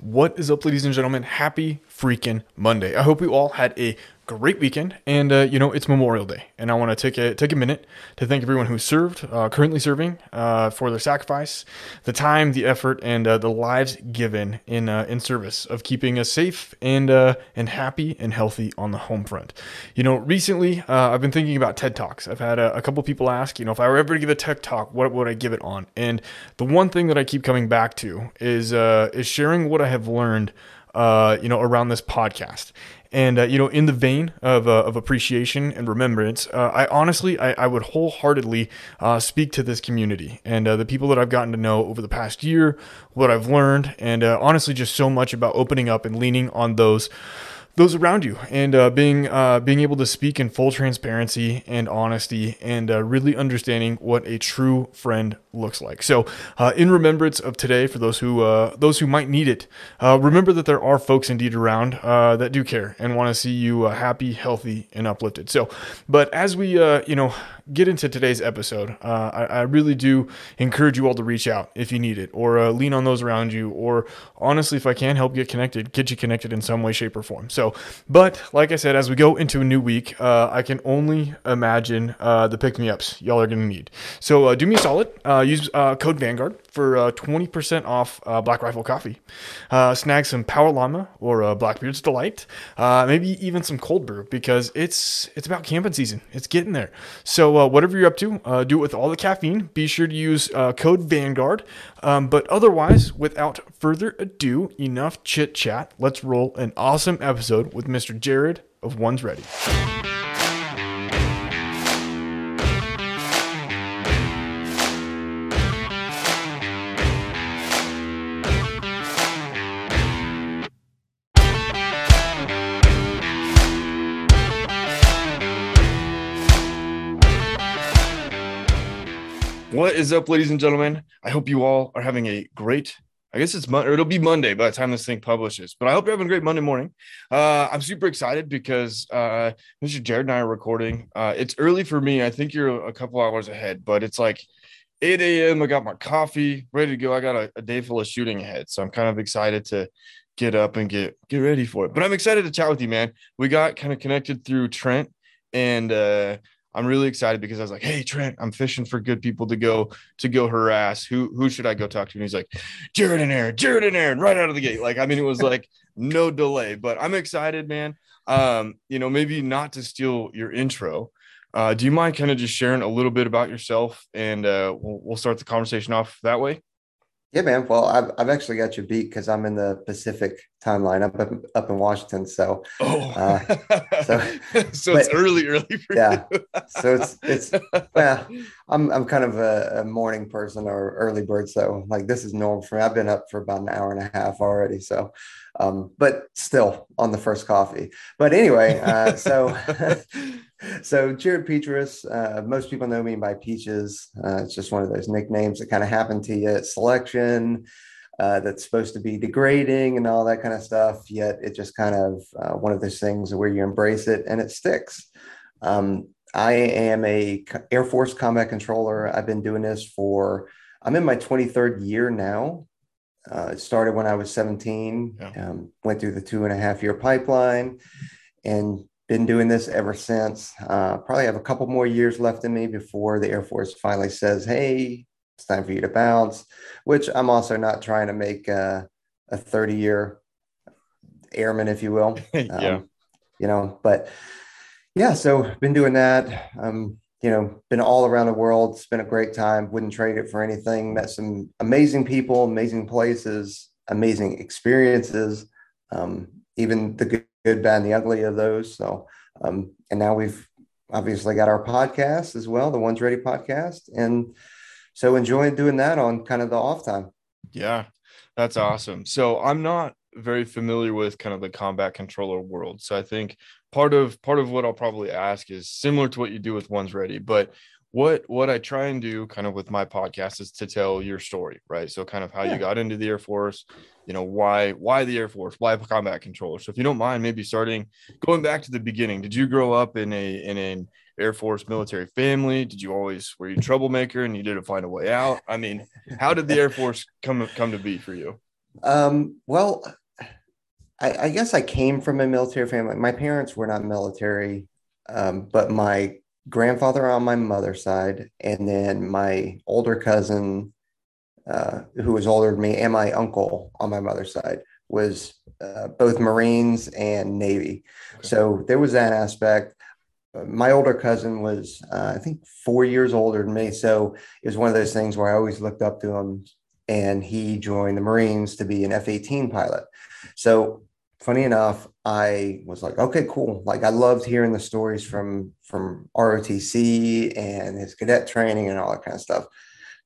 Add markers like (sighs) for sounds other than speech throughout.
What is up, ladies and gentlemen? Happy freaking Monday. I hope you all had a great weekend. And, uh, you know, it's Memorial Day. And I want to take a, take a minute to thank everyone who served, uh, currently serving, uh, for their sacrifice, the time, the effort, and uh, the lives given in, uh, in service of keeping us safe and, uh, and happy and healthy on the home front. You know, recently I've been thinking about TED Talks. I've had a, a couple people ask, you know, if I were ever to give a TED Talk, what would I give it on? And the one thing that I keep coming back to is, is sharing what I have learned uh, you know, around this podcast. And uh, you know, in the vein of, uh, of appreciation and remembrance, uh, I honestly, I, I would wholeheartedly uh, speak to this community and uh, the people that I've gotten to know over the past year, what I've learned, and uh, honestly, just so much about opening up and leaning on those those around you and uh, being uh, being able to speak in full transparency and honesty and uh, really understanding what a true friend looks like. So, uh, in remembrance of today, for those who uh, those who might need it, uh, remember that there are folks indeed around that do care and want to see you happy, healthy, and uplifted. So, but as we you know get into today's episode, I, I, really do encourage you all to reach out if you need it, or lean on those around you, or honestly, if I can help get connected, get you connected in some way, shape, or form. So, but like I said, as we go into a new week, uh, I can only imagine uh, the pick me ups y'all are going to need. So, uh, do me a solid, uh, use code Vanguard for 20% off Black Rifle coffee. snag some Power Llama or Blackbeard's Delight, maybe even some cold brew because it's it's about camping season. It's getting there. So uh, whatever you're up to, uh, do it with all the caffeine. Be sure to use uh, code Vanguard. Um, but otherwise, without further ado, enough chit chat. Let's roll an awesome episode with Mr. Jared of Ones Ready. What is up, ladies and gentlemen? I hope you all are having a great. I guess it's Monday, it'll be Monday by the time this thing publishes. But I hope you're having a great Monday morning. Uh, I'm super excited because uh, Mr. Jared and I are recording. Uh, it's early for me. I think you're a couple hours ahead, but it's like 8 a.m. I got my coffee ready to go. I got a, a day full of shooting ahead, so I'm kind of excited to get up and get get ready for it. But I'm excited to chat with you, man. We got kind of connected through Trent, and uh, I'm really excited because I was like, "Hey Trent, I'm fishing for good people to go to go harass. Who who should I go talk to?" And he's like, "Jared and Aaron, Jared and Aaron, right out of the gate." Like, I mean, it was like no delay. But I'm excited, man. Um, you know, maybe not to steal your intro. Uh, do you mind kind of just sharing a little bit about yourself, and uh, we'll, we'll start the conversation off that way? Yeah, man. Well, I've, I've actually got you beat because I'm in the Pacific timeline up up, up in Washington. So, oh, uh, (laughs) so, so but, it's early, early for yeah. so it's it's (laughs) well, I'm I'm kind of a, a, morning person or early bird. So like this is normal for me. I've been up for about an hour and a half already. So, um, but still on the first coffee. But anyway, uh, so. (laughs) so Jared Petrus, uh, most people know me by Peaches. Uh, it's just one of those nicknames that kind of happen to you at selection. Uh, that's supposed to be degrading and all that kind of stuff. Yet it just kind of uh, one of those things where you embrace it and it sticks. Um, I am a Air Force combat controller. I've been doing this for I'm in my 23rd year now. Uh, it started when I was 17. Yeah. Um, went through the two and a half year pipeline, and been doing this ever since. Uh, probably have a couple more years left in me before the Air Force finally says, "Hey, it's time for you to bounce." Which I'm also not trying to make a 30 year airman, if you will. (laughs) yeah. Um, you know, but yeah, so been doing that. Um, you know, been all around the world. It's been a great time. Wouldn't trade it for anything. Met some amazing people, amazing places, amazing experiences. Um, even the good good, bad, and the ugly of those. So, um, and now we've obviously got our podcast as well, the Ones Ready podcast, and so enjoying doing that on kind of the off time. Yeah, that's awesome. So I'm not very familiar with kind of the combat controller world, so I think part of part of what I'll probably ask is similar to what you do with Ones Ready, but what what I try and do kind of with my podcast is to tell your story, right? So kind of how yeah. you got into the Air Force, you know, why why the Air Force, why combat controller. So if you don't mind, maybe starting going back to the beginning. Did you grow up in a in an Air Force military family? Did you always were you troublemaker and you didn't find a way out? I mean, how did the Air Force come come to be for you? Um, well, I, I, guess I came from a military family. My parents were not military, um, but my grandfather on my mother's side, and then my older cousin, uh, who was older than me, and my uncle on my mother's side was uh, both Marines and Navy. Okay. So there was that aspect. My older cousin was, uh, I think, four years older than me. So it was one of those things where I always looked up to him, and he joined the Marines to be an F 18 pilot. So funny enough, I was like, okay, cool. Like I loved hearing the stories from from ROTC and his cadet training and all that kind of stuff.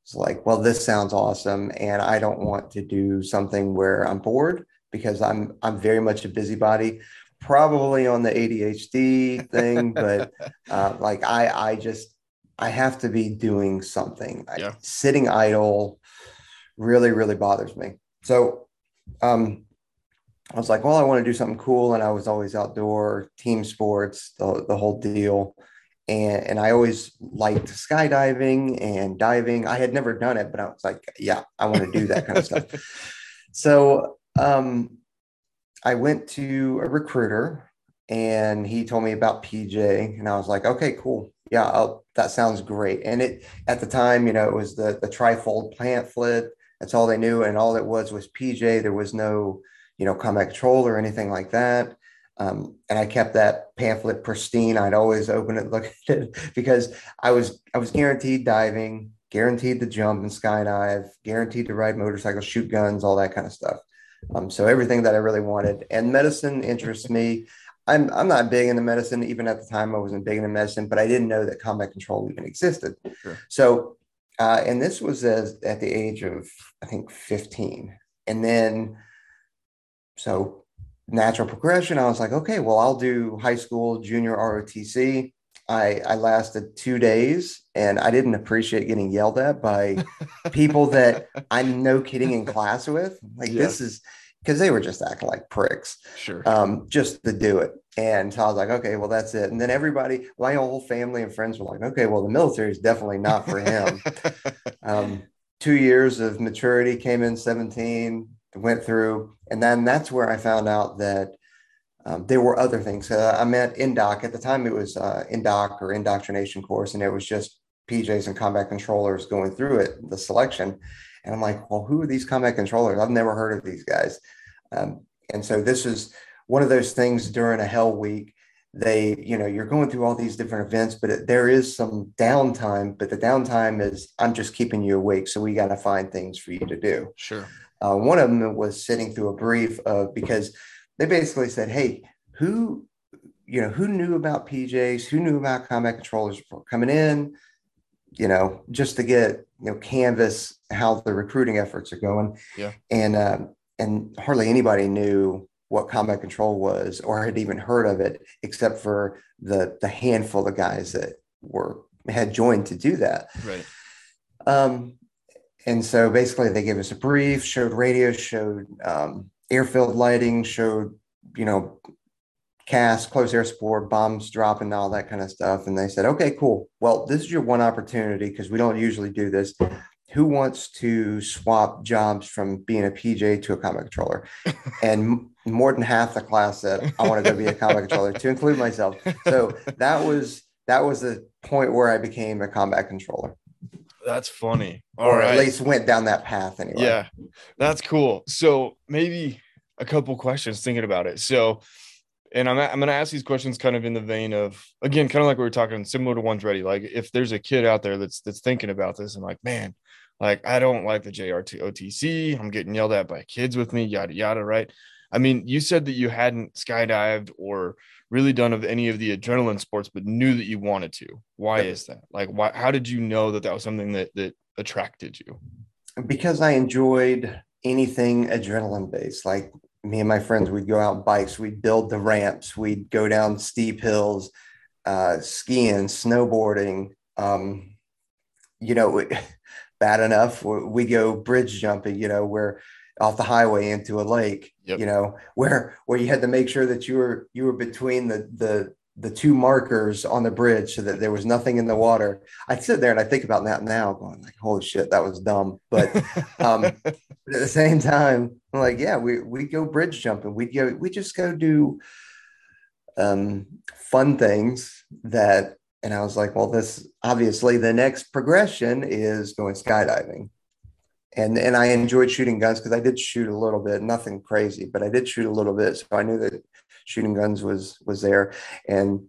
It's like, well, this sounds awesome, and I don't want to do something where I'm bored because I'm I'm very much a busybody. Probably on the ADHD thing, (laughs) but uh, like I I just I have to be doing something. Yeah. sitting idle really really bothers me. So um, I was like, well, I want to do something cool. And I was always outdoor, team sports, the, the whole deal. And, and I always liked skydiving and diving. I had never done it, but I was like, yeah, I want to do that kind of stuff. (laughs) So um, I went to a recruiter and he told me about PJ. And I was like, okay, cool. Yeah, I'll, that sounds great. And it at the time, you know, it was the the trifold pamphlet. That's all they knew, and all it was was PJ. There was no you know, combat control or anything like that. Um, and I kept that pamphlet pristine. I'd always open it, look at it (laughs) because I was I was guaranteed diving, guaranteed to jump and skydive, guaranteed to ride motorcycles, shoot guns, all that kind of stuff. Um, so everything that I really wanted. And medicine interests me. I'm I'm not big into medicine. Even at the time, I wasn't big into medicine, but I didn't know that combat control even existed. Sure. So, uh, and this was as at the age of I think 15, and then so natural progression, I was like, okay, well, I'll do high school, junior ROTC. I, I lasted two days and I didn't appreciate getting yelled at by (laughs) people that I'm no kidding in class with. Like, this is because they were just acting like pricks. Sure. Um, just to do it. And so I was like, okay, well, that's it. And then everybody, my whole family and friends were like, okay, well, the military is definitely not for him. (laughs) um, two years of maturity came in 17, went through, and then that's where I found out that um, there were other things. Uh, I met INDOC at the time. It was uh, INDOC or indoctrination course, and it was just PJs and combat controllers going through it, the selection. And I'm like, well, who are these combat controllers? I've never heard of these guys. Um, and so this is one of those things during a hell week. They, you know, you're going through all these different events, but it, there is some downtime. But the downtime is I'm just keeping you awake, so we got to find things for you to do. Sure. Uh, one of them was sitting through a brief of because they basically said, "Hey, who, you know, who knew about PJs? Who knew about combat controllers before coming in? You know, just to get you know canvas how the recruiting efforts are going. Yeah, and um, and hardly anybody knew what combat control was or had even heard of it, except for the the handful of guys that were had joined to do that. Right. Um, and so basically they gave us a brief showed radio showed um, airfield lighting showed you know cast close air support bombs dropping all that kind of stuff. And they said okay cool. Well this is your one opportunity because we don't usually do this. Who wants to swap jobs from being a pj to a combat controller? (laughs) And more than half the class said i want to go be a combat controller to include myself. So that was that was the point where i became a combat controller that's funny. All or right. at least went down that path anyway. Yeah, that's cool. So maybe a couple questions thinking about it. So, and I'm I'm going to ask these questions kind of in the vein of again, kind of like we were talking, similar to ones ready. Like if there's a kid out there that's that's thinking about this and like, man, like I don't like the JROTC. I'm getting yelled at by kids with me, yada yada. Right. I mean, you said that you hadn't skydived or really done of any of the adrenaline sports, but knew that you wanted to. Why yep. is that? Like, why? How did you know that that was something that that attracted you? Because I enjoyed anything adrenaline based. Like me and my friends, we'd go out bikes, we'd build the ramps, we'd go down steep hills, uh, skiing, snowboarding. Um, you know, (laughs) bad enough, we go bridge jumping. You know, where off the highway into a lake yep. you know where where you had to make sure that you were you were between the the the two markers on the bridge so that there was nothing in the water. I sit there and I think about that now, going like, "Holy shit, that was dumb." But (laughs) um, at the same time, I'm like, "Yeah, we we go bridge jumping. We go, we just go do um, fun things that." And I was like, "Well, this obviously the next progression is going skydiving." And, and I enjoyed shooting guns because I did shoot a little bit, nothing crazy, but I did shoot a little bit. So I knew that shooting guns was was there. And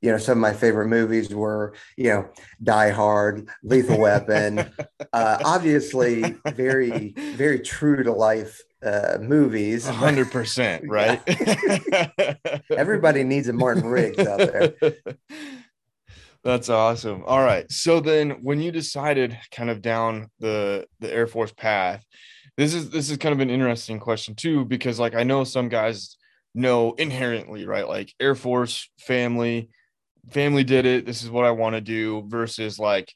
you know some of my favorite movies were you know die hard lethal weapon (laughs) uh, obviously very very true to life uh, movies. 100% right? (laughs) Everybody needs a martin riggs out there (laughs) that's awesome all right so then when you decided kind of down the the air force path this is this is kind of an interesting question too because like i know some guys know inherently, right? Like Air Force family, family did it. This is what I want to do versus like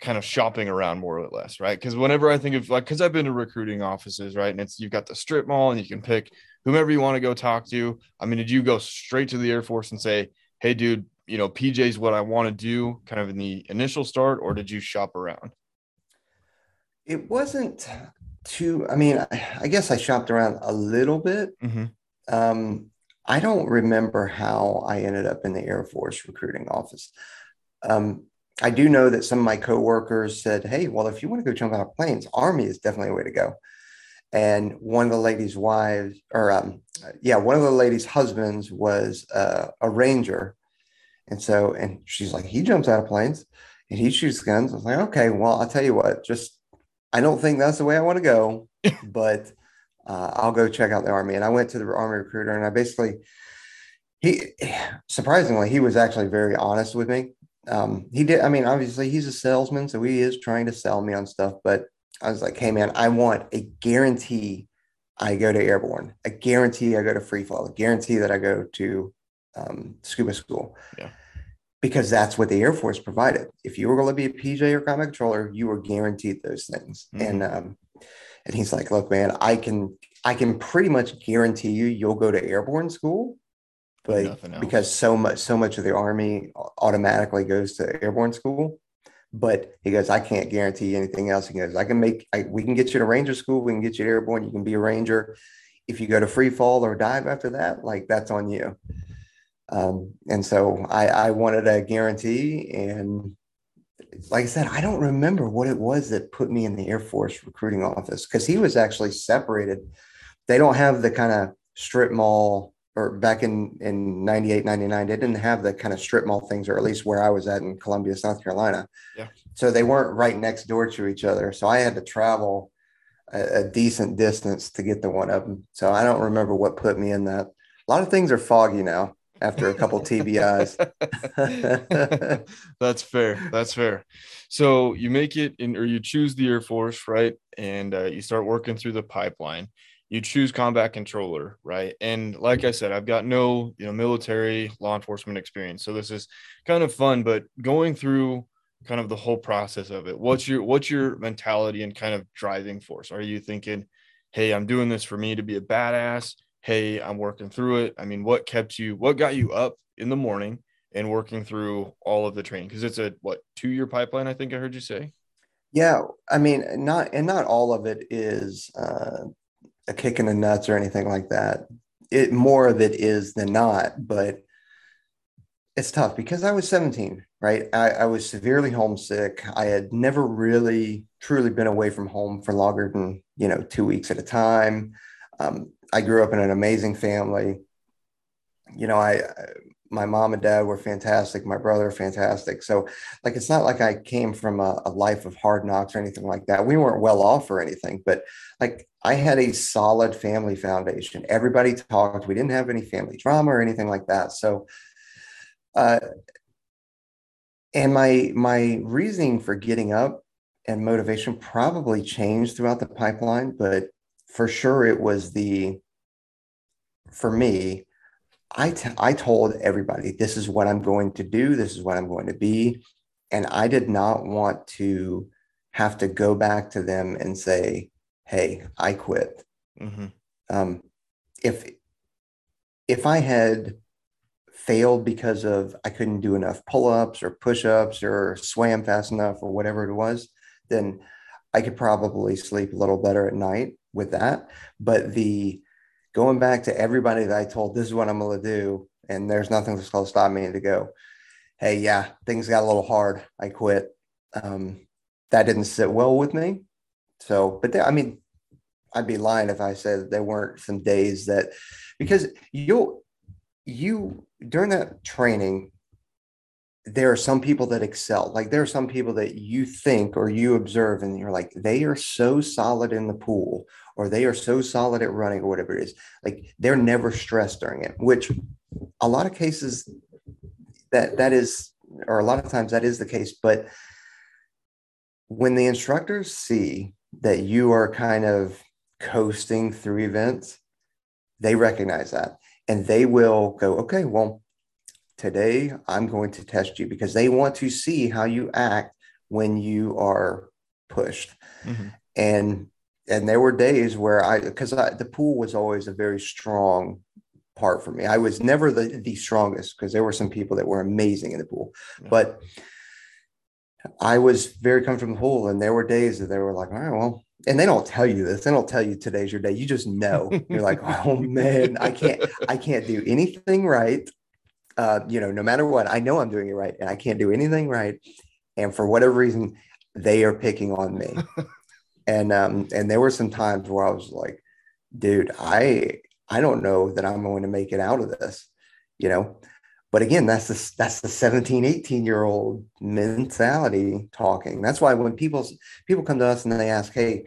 kind of shopping around more or less, right? Because whenever I think of like, because I've been to recruiting offices, right? And it's you've got the strip mall and you can pick whomever you want to go talk to. I mean, did you go straight to the Air Force and say, hey, dude, you know, PJ's what I want to do kind of in the initial start, or did you shop around? It wasn't too, I mean, I, I guess I shopped around a little bit. Mm-hmm. Um, I don't remember how I ended up in the Air Force recruiting office. Um, I do know that some of my coworkers said, "Hey, well, if you want to go jump out of planes, Army is definitely a way to go." And one of the ladies' wives, or um, yeah, one of the ladies' husbands was uh, a ranger, and so and she's like, he jumps out of planes and he shoots guns. I was like, okay, well, I'll tell you what, just I don't think that's the way I want to go, (laughs) but uh, I'll go check out the army. And I went to the army recruiter and I basically, he surprisingly, he was actually very honest with me. Um, he did, I mean, obviously he's a salesman, so he is trying to sell me on stuff, but I was like, hey man, I want a guarantee I go to airborne, a guarantee I go to free fall, a guarantee that I go to um, scuba school. Yeah. Because that's what the Air Force provided. If you were going to be a PJ or combat controller, you were guaranteed those things. Mm-hmm. And um, and he's like, look, man, I can I can pretty much guarantee you you'll go to airborne school, but because so much so much of the army automatically goes to airborne school. But he goes, I can't guarantee anything else. He goes, I can make I, we can get you to ranger school, we can get you to airborne, you can be a ranger. If you go to free fall or dive after that, like that's on you. Um, and so I, I wanted a guarantee. And like I said, I don't remember what it was that put me in the Air Force recruiting office because he was actually separated. They don't have the kind of strip mall or back in in 98 99 they didn't have the kind of strip mall things or at least where i was at in columbia south carolina. Yeah. So they weren't right next door to each other. So i had to travel a, a decent distance to get to one of them so i don't remember what put me in that. A lot of things are foggy now after a couple TBIs. (laughs) That's fair. That's fair. So you make it in, or you choose the Air Force, right? And uh, you start working through the pipeline. You choose combat controller, right? And like I said, I've got no, you know, military law enforcement experience, so this is kind of fun. But going through kind of the whole process of it, what's your what's your mentality and kind of driving force? Are you thinking, hey, I'm doing this for me to be a badass? Hey, I'm working through it? I mean, what kept you, what got you up in the morning and working through all of the training? Because it's a what two year pipeline, I think I heard you say. Yeah, I mean, not and not all of it is uh, a kick in the nuts or anything like that. It more of it is than not, but it's tough because I was 17, right? I, I was severely homesick. I had never really truly been away from home for longer than you know two weeks at a time. Um, I grew up in an amazing family. You know, I my mom and dad were fantastic. My brother fantastic. So, like, it's not like I came from a, a, life of hard knocks or anything like that. We weren't well off or anything, but like I had a solid family foundation. Everybody talked. We didn't have any family drama or anything like that. So, uh, and my my reasoning for getting up and motivation probably changed throughout the pipeline, but for sure it was the for me I, t- I told everybody this is what i'm going to do. This is what i'm going to be. And i did not want to have to go back to them and say hey i quit. Mm-hmm. um, if if i had failed because of I couldn't do enough pull-ups or push-ups or swam fast enough or whatever it was, then I could probably sleep a little better at night with that. But the going back to everybody that I told this is what I'm going to do, and there's nothing that's going to stop me to go, hey, yeah, things got a little hard. I quit. Um, that didn't sit well with me. So, but there, I mean, I'd be lying if I said there weren't some days that because you'll you during that training there are some people that excel like there are some people that you think or you observe and you're like they are so solid in the pool or they are so solid at running or whatever it is like they're never stressed during it which a lot of cases that that is or a lot of times that is the case but when the instructors see that you are kind of coasting through events they recognize that and they will go okay well today I'm going to test you because they want to see how you act when you are pushed. Mm-hmm. And and there were days where I because the pool was always a very strong part for me. I was never the, the strongest because there were some people that were amazing in the pool, yeah. but I was very comfortable in the pool. And there were days that they were like, all right, well, and they don't tell you this. They don't tell you today's your day. You just know. You're like, (laughs) oh man, I can't, I can't do anything right uh, you know, no matter what, I know I'm doing it right and I can't do anything right. And for whatever reason, they are picking on me. (laughs) and um, and there were some times where I was like, dude, I I don't know that I'm going to make it out of this, you know. But again, that's the that's the 17, 18 year old mentality talking. That's why when people people come to us and they ask, hey,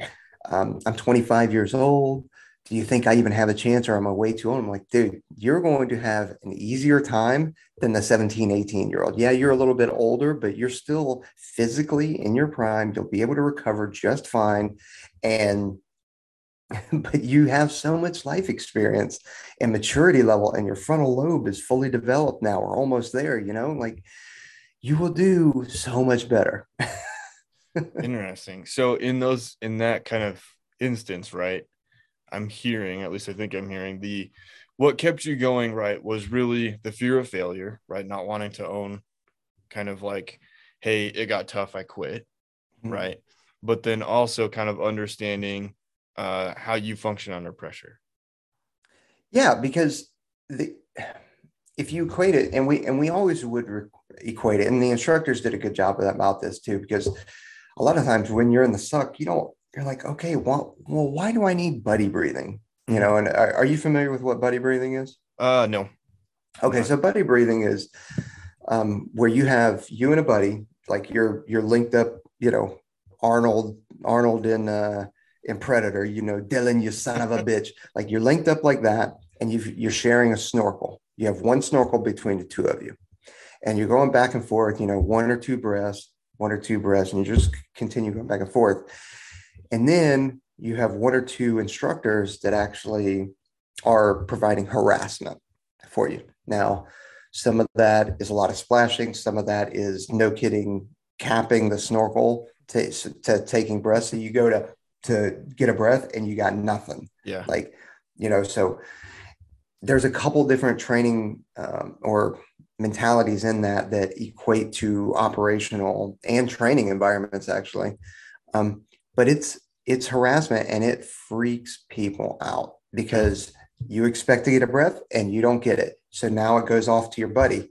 um, I'm 25 years old do you think I even have a chance or am I way too old? I'm like, dude, you're going to have an easier time than the 17, 18 year old. Yeah, you're a little bit older, but you're still physically in your prime. You'll be able to recover just fine. And, (laughs) but you have so much life experience and maturity level, and your frontal lobe is fully developed now or almost there, you know, like you will do so much better. (laughs) Interesting. So, in those, in that kind of instance, right? I'm hearing, at least I think I'm hearing, the what kept you going, right, was really the fear of failure, right? Not wanting to own kind of like, hey, it got tough, I quit, mm-hmm. right? But then also kind of understanding uh, how you function under pressure. Yeah, because the if you equate it, and we and we always would re- equate it, and the instructors did a good job of that about this too, because a lot of times when you're in the suck, you don't you're like, okay, well, well, why do I need buddy breathing? You know, and are, are you familiar with what buddy breathing is? Uh, no. Okay, so buddy breathing is um, where you have you and a buddy, like you're you're linked up, you know, Arnold, Arnold in uh, in Predator, you know, Dillon, you son of a (laughs) bitch, like you're linked up like that, and you you're sharing a snorkel. You have one snorkel between the two of you, and you're going back and forth, you know, one or two breaths, one or two breaths, and you just continue going back and forth and then you have one or two instructors that actually are providing harassment for you. Now, some of that is a lot of splashing, some of that is no kidding, capping the snorkel to, to taking breaths. So you go to to get a breath and you got nothing. Yeah. Like, you know, so there's a couple different training um, or mentalities in that that equate to operational and training environments actually. Um, but it's it's harassment and it freaks people out because you expect to get a breath and you don't get it. So now it goes off to your buddy.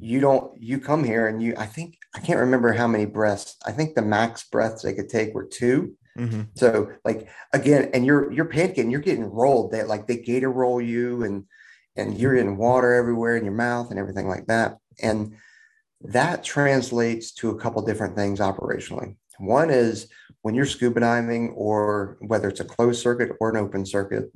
You don't, you come here and you, I think, I can't remember how many breaths. I think the max breaths they could take were 2 mm-hmm. So like again, and you're, you're panicking, you're getting rolled. They like they gator roll you and, and you're in water everywhere in your mouth and everything like that. And that translates to a couple different things operationally. One is when you're scuba diving, or whether it's a closed circuit or an open circuit,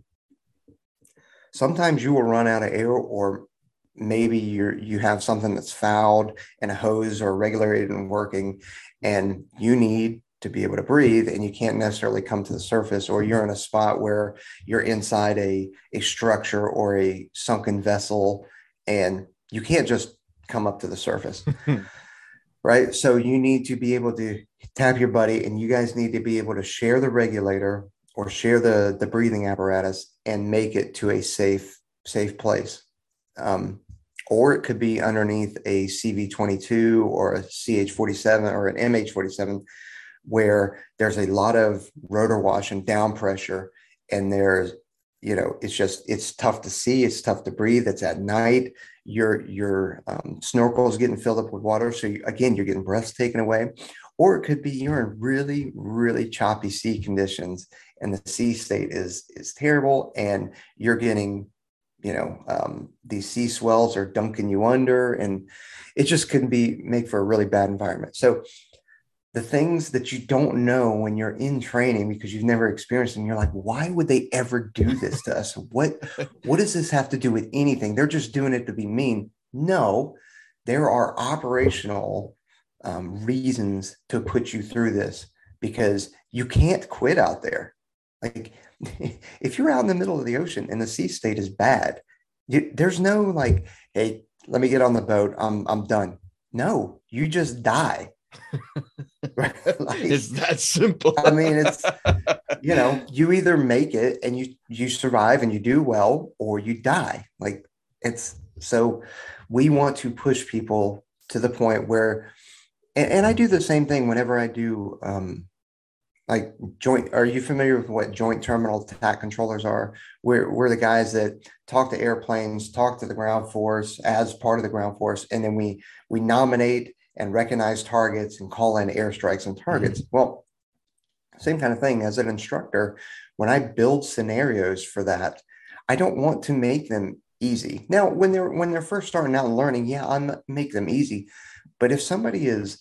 sometimes you will run out of air, or maybe you you have something that's fouled and a hose or regulated and working, and you need to be able to breathe and you can't necessarily come to the surface or you're in a spot where you're inside a, a structure or a sunken vessel and you can't just come up to the surface. (laughs) Right? So you need to be able to tap your buddy and you guys need to be able to share the regulator or share the the breathing apparatus and make it to a safe safe place. Um, or it could be underneath a CV22 or a CH47 or an MH47, where there's a lot of rotor wash and down pressure, and there's you know it's just it's tough to see it's tough to breathe it's at night your your um, snorkel is getting filled up with water. So you, again you're getting breaths taken away or it could be you're in really really choppy sea conditions and the sea state is is terrible and you're getting you know um, these sea swells are dunking you under and it just couldn't be make for a really bad environment. So the things that you don't know when you're in training because you've never experienced them you're like why would they ever do this to us? What (laughs) what does this have to do with anything? They're just doing it to be mean. No there are operational um, reasons to put you through this because you can't quit out there like (laughs) if you're out in the middle of the ocean and the sea state is bad you, there's no like hey let me get on the boat i'm i'm done no you just die (laughs) (laughs) like, it's that simple. I mean, it's you know, you either make it and you you survive and you do well, or you die. Like it's so we want to push people to the point where and, and I do the same thing whenever I do um like joint are you familiar with what joint terminal attack controllers are we're, we're the guys that talk to airplanes talk to the ground force as part of the ground force and then we we nominate and recognize targets and call in airstrikes and targets. Mm-hmm. Well, same kind of thing as an instructor. When I build scenarios for that, I don't want to make them easy. Now, when they're when they're first starting out and learning, yeah, I make them easy. But if somebody is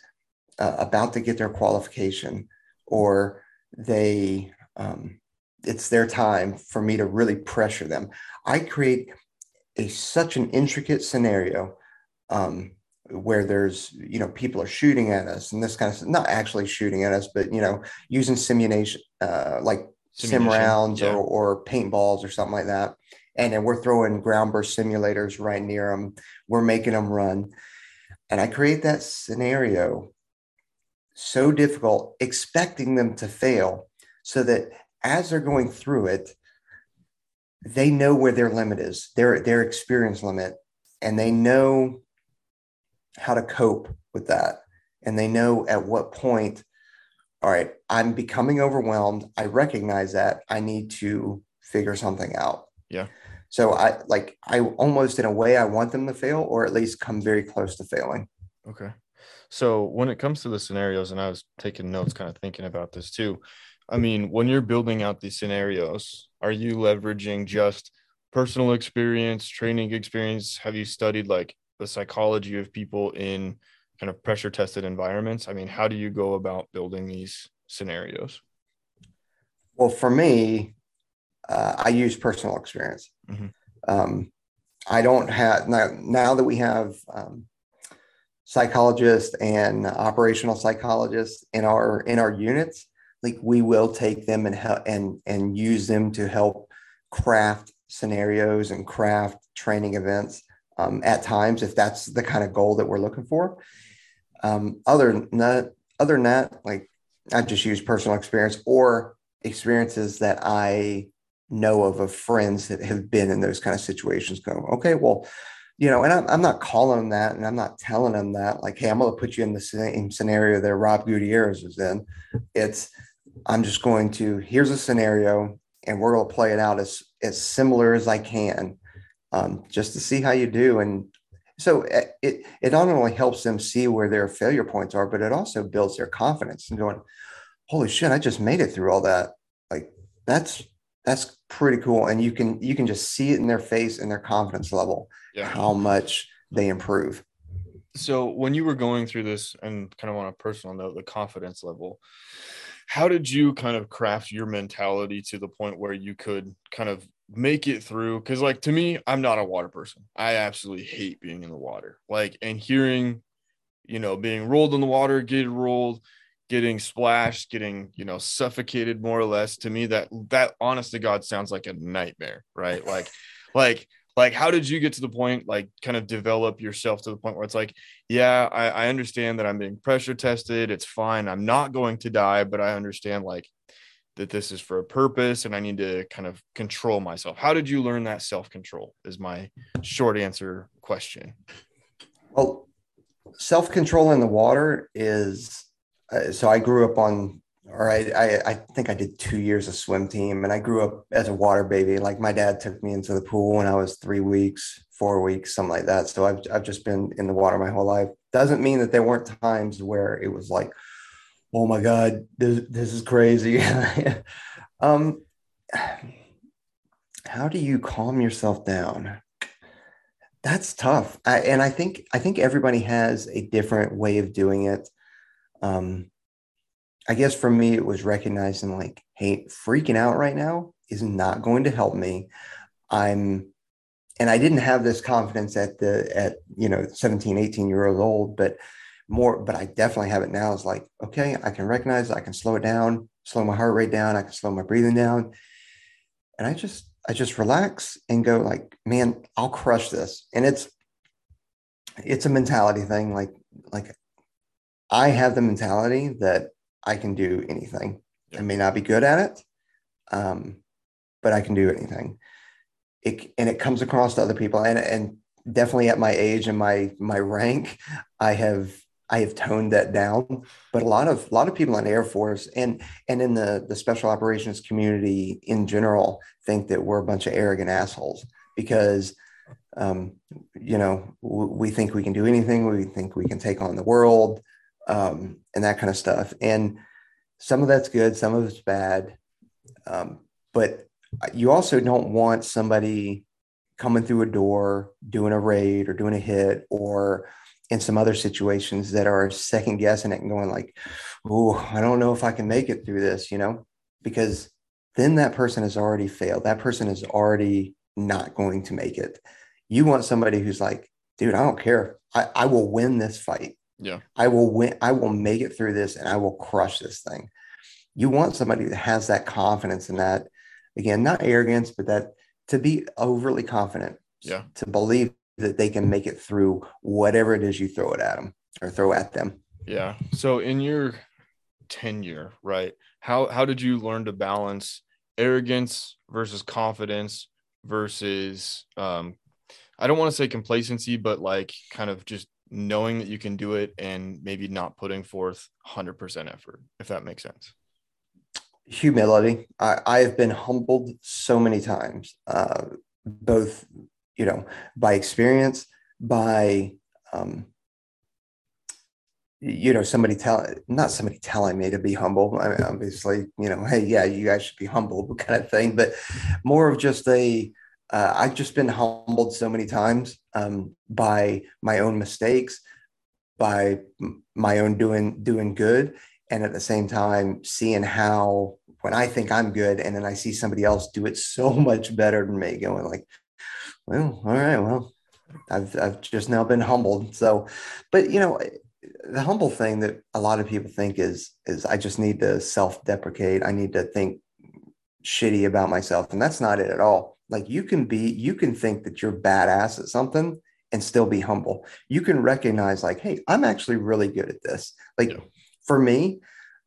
uh, about to get their qualification or they um, it's their time for me to really pressure them, I create a such an intricate scenario um, where there's you know people are shooting at us and this kind of stuff, not actually shooting at us but you know using simulation uh, like simulation. sim rounds yeah. or, or paintballs or something like that and then we're throwing ground burst simulators right near them we're making them run and i create that scenario so difficult expecting them to fail so that as they're going through it they know where their limit is their their experience limit and they know how to cope with that. And they know at what point, all right, I'm becoming overwhelmed. I recognize that I need to figure something out. Yeah. So I like, I almost in a way, I want them to fail or at least come very close to failing. Okay. So when it comes to the scenarios, and I was taking notes, kind of thinking about this too. I mean, when you're building out these scenarios, are you leveraging just personal experience, training experience? Have you studied like the psychology of people in kind of pressure tested environments? I mean, how do you go about building these scenarios? Well, for me, uh, I use personal experience. Mm-hmm. Um, I don't have now, now that we have um, psychologists and operational psychologists in our in our units. Like we will take them and help and and use them to help craft scenarios and craft training events um, at times if that's the kind of goal that we're looking for. Um, other than that, other than that, like I just use personal experience or experiences that I know of of friends that have been in those kind of situations. Go, okay, well, you know, and I'm, I'm not calling them that, and I'm not telling them that. Like, hey, I'm going to put you in the same scenario that Rob Gutierrez is in. It's I'm just going to here's a scenario, and we're going to play it out as as similar as I can um, just to see how you do. And so eh, it, it not only helps them see where their failure points are, but it also builds their confidence and going, holy shit, I just made it through all that. Like that's, that's pretty cool. And you can, you can just see it in their face and their confidence level, yeah. how much they improve. So when you were going through this and kind of on a personal note, the confidence level, how did you kind of craft your mentality to the point where you could kind of make it through because like to me i'm not a water person i absolutely hate being in the water like and hearing you know being rolled in the water getting rolled getting splashed getting you know suffocated more or less to me that that honest to god sounds like a nightmare right like (laughs) like like how did you get to the point like kind of develop yourself to the point where it's like yeah I, I understand that i'm being pressure tested it's fine i'm not going to die but i understand like that this is for a purpose and I need to kind of control myself. How did you learn that self control? Is my short answer question. Well, self control in the water is uh, so I grew up on, or I, I, I think I did two years of swim team, and I grew up as a water baby. Like my dad took me into the pool when I was three weeks, four weeks, something like that. So I've I've just been in the water my whole life. Doesn't mean that there weren't times where it was like oh my god this, this is crazy (laughs) um how do you calm yourself down that's tough I, and i think i think everybody has a different way of doing it um i guess for me it was recognizing like hey freaking out right now is not going to help me i'm and i didn't have this confidence at the at you know 17 18 years old but more, but I definitely have it now. It's like, okay, I can recognize, I can slow it down, slow my heart rate down, I can slow my breathing down. And I just, I just relax and go like, man, I'll crush this. And it's, it's a mentality thing. Like, like I have the mentality that I can do anything. I may not be good at it, um, but I can do anything. It, and it comes across to other people. And, and definitely at my age and my, my rank, I have I have toned that down. But a lot of a lot of people in the Air Force and and in the the special operations community in general think that we're a bunch of arrogant assholes because um, you know w- we think we can do anything. We think we can take on the world um, and that kind of stuff. And some of that's good, some of it's bad. Um, but you also don't want somebody coming through a door, doing a raid or doing a hit or in some other situations that are second guessing it and going like, oh, I don't know if I can make it through this, you know, because then that person has already failed. That person is already not going to make it. You want somebody who's like, dude, I don't care. I, I will win this fight. Yeah. I will win. I will make it through this and I will crush this thing. You want somebody that has that confidence in that, again, not arrogance, but that to be overly confident. Yeah. To believe that they can make it through whatever it is you throw it at them or throw at them. Yeah. So in your tenure, right? How how did you learn to balance arrogance versus confidence versus um I don't want to say complacency, but like kind of just knowing that you can do it and maybe not putting forth 100% effort, if that makes sense. Humility. I, I have been humbled so many times, uh, both you know, by experience, by, um, you know, somebody tell, not somebody telling me to be humble. I mean, obviously, you know, hey, yeah, you guys should be humble, (laughs) kind of thing, but more of just a, uh, I've just been humbled so many times um, by my own mistakes, by my own doing doing good, and at the same time seeing how when I think I'm good, and then I see somebody else do it so (laughs) much better than me, going like, well, all right, well, I've I've just now been humbled. So, but you know, the humble thing that a lot of people think is is I just need to self-deprecate. I need to think shitty about myself, and that's not it at all. Like you can be, you can think that you're badass at something and still be humble. You can recognize, like, hey, I'm actually really good at this. Like yeah. for me,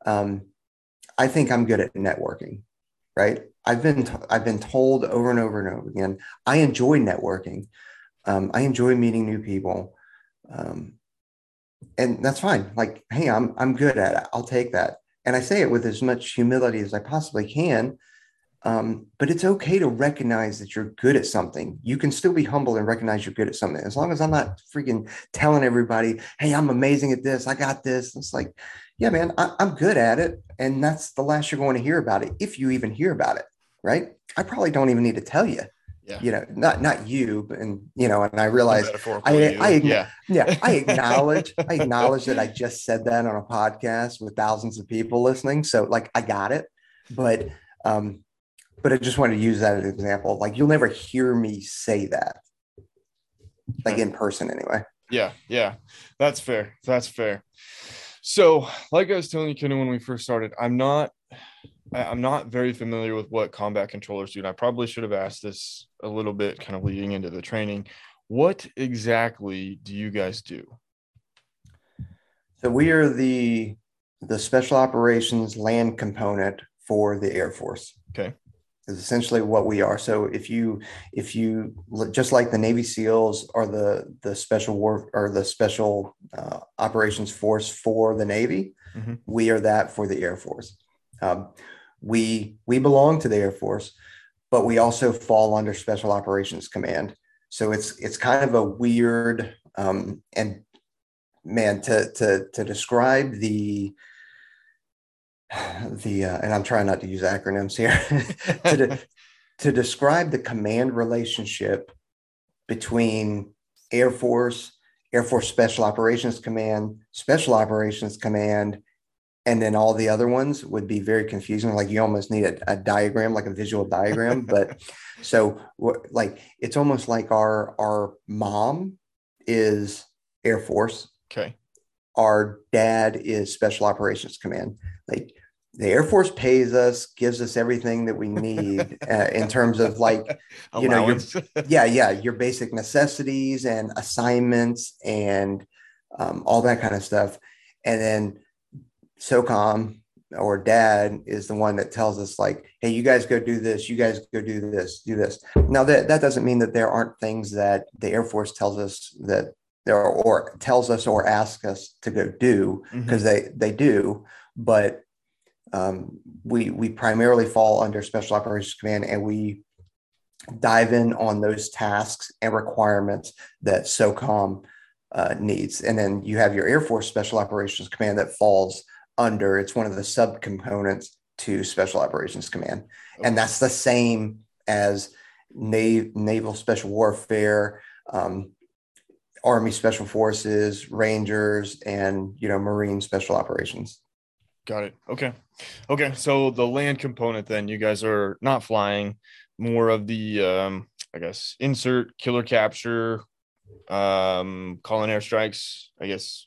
um, I think I'm good at networking, right? I've been t- I've been told over and over and over again. I enjoy networking. Um, I enjoy meeting new people, um, and that's fine. Like, hey, I'm I'm good at it. I'll take that, and I say it with as much humility as I possibly can. Um, but it's okay to recognize that you're good at something. You can still be humble and recognize you're good at something. As long as I'm not freaking telling everybody, "Hey, I'm amazing at this. I got this." It's like, yeah, man, I, I'm good at it, and that's the last you're going to hear about it, if you even hear about it right? I probably don't even need to tell you. Yeah. You know, not not you, but, and you know, and I realize I, I, yeah. yeah, I (laughs) acknowledge, I acknowledge that I just said that on a podcast with thousands of people listening. So like I got it. But um, but I just wanted to use that as an example. Like you'll never hear me say that. Like in person anyway. Yeah, yeah. That's fair. That's fair. So, like I was telling you, Kenny, when we first started, I'm not I'm not very familiar with what combat controllers do. And I probably should have asked this a little bit kind of leading into the training. What exactly do you guys do? So we are the the special operations land component for the Air Force. Okay. Is essentially what we are. So if you if you just like the Navy SEALs are the the special war or the special uh, operations force for the Navy, mm-hmm. we are that for the Air Force. Um, we we belong to the Air Force, but we also fall under Special Operations Command. So it's it's kind of a weird um, and man to to to describe the the uh, and I'm trying not to use acronyms here (laughs) to de- (laughs) to describe the command relationship between Air Force, Air Force Special Operations Command, Special Operations Command, and then all the other ones would be very confusing. Like you almost need a, a diagram, like a visual diagram. (laughs) but so like it's almost like our our mom is Air Force. Okay. Our dad is Special Operations Command. Like the Air Force pays us, gives us everything that we need (laughs) uh, in terms of like, you know, your, (laughs) yeah, yeah, your basic necessities and assignments and um, all that kind of stuff. And then SOCOM or dad is the one that tells us like, hey, you guys go do this, you guys go do this, do this. Now that that doesn't mean that there aren't things that the Air Force tells us that there are, or tells us or asks us to go do because mm-hmm. they they do, but um, we we primarily fall under Special Operations Command, and we dive in on those tasks and requirements that SOCOM uh, needs. And then you have your Air Force Special Operations Command that falls under. It's one of the subcomponents to Special Operations Command, okay. and that's the same as Nav- Naval Special Warfare. Um, Army Special Forces, Rangers, and you know Marine Special Operations. Got it. Okay. Okay. So the land component, then you guys are not flying, more of the, um, I guess, insert, killer capture, um, calling airstrikes, I guess.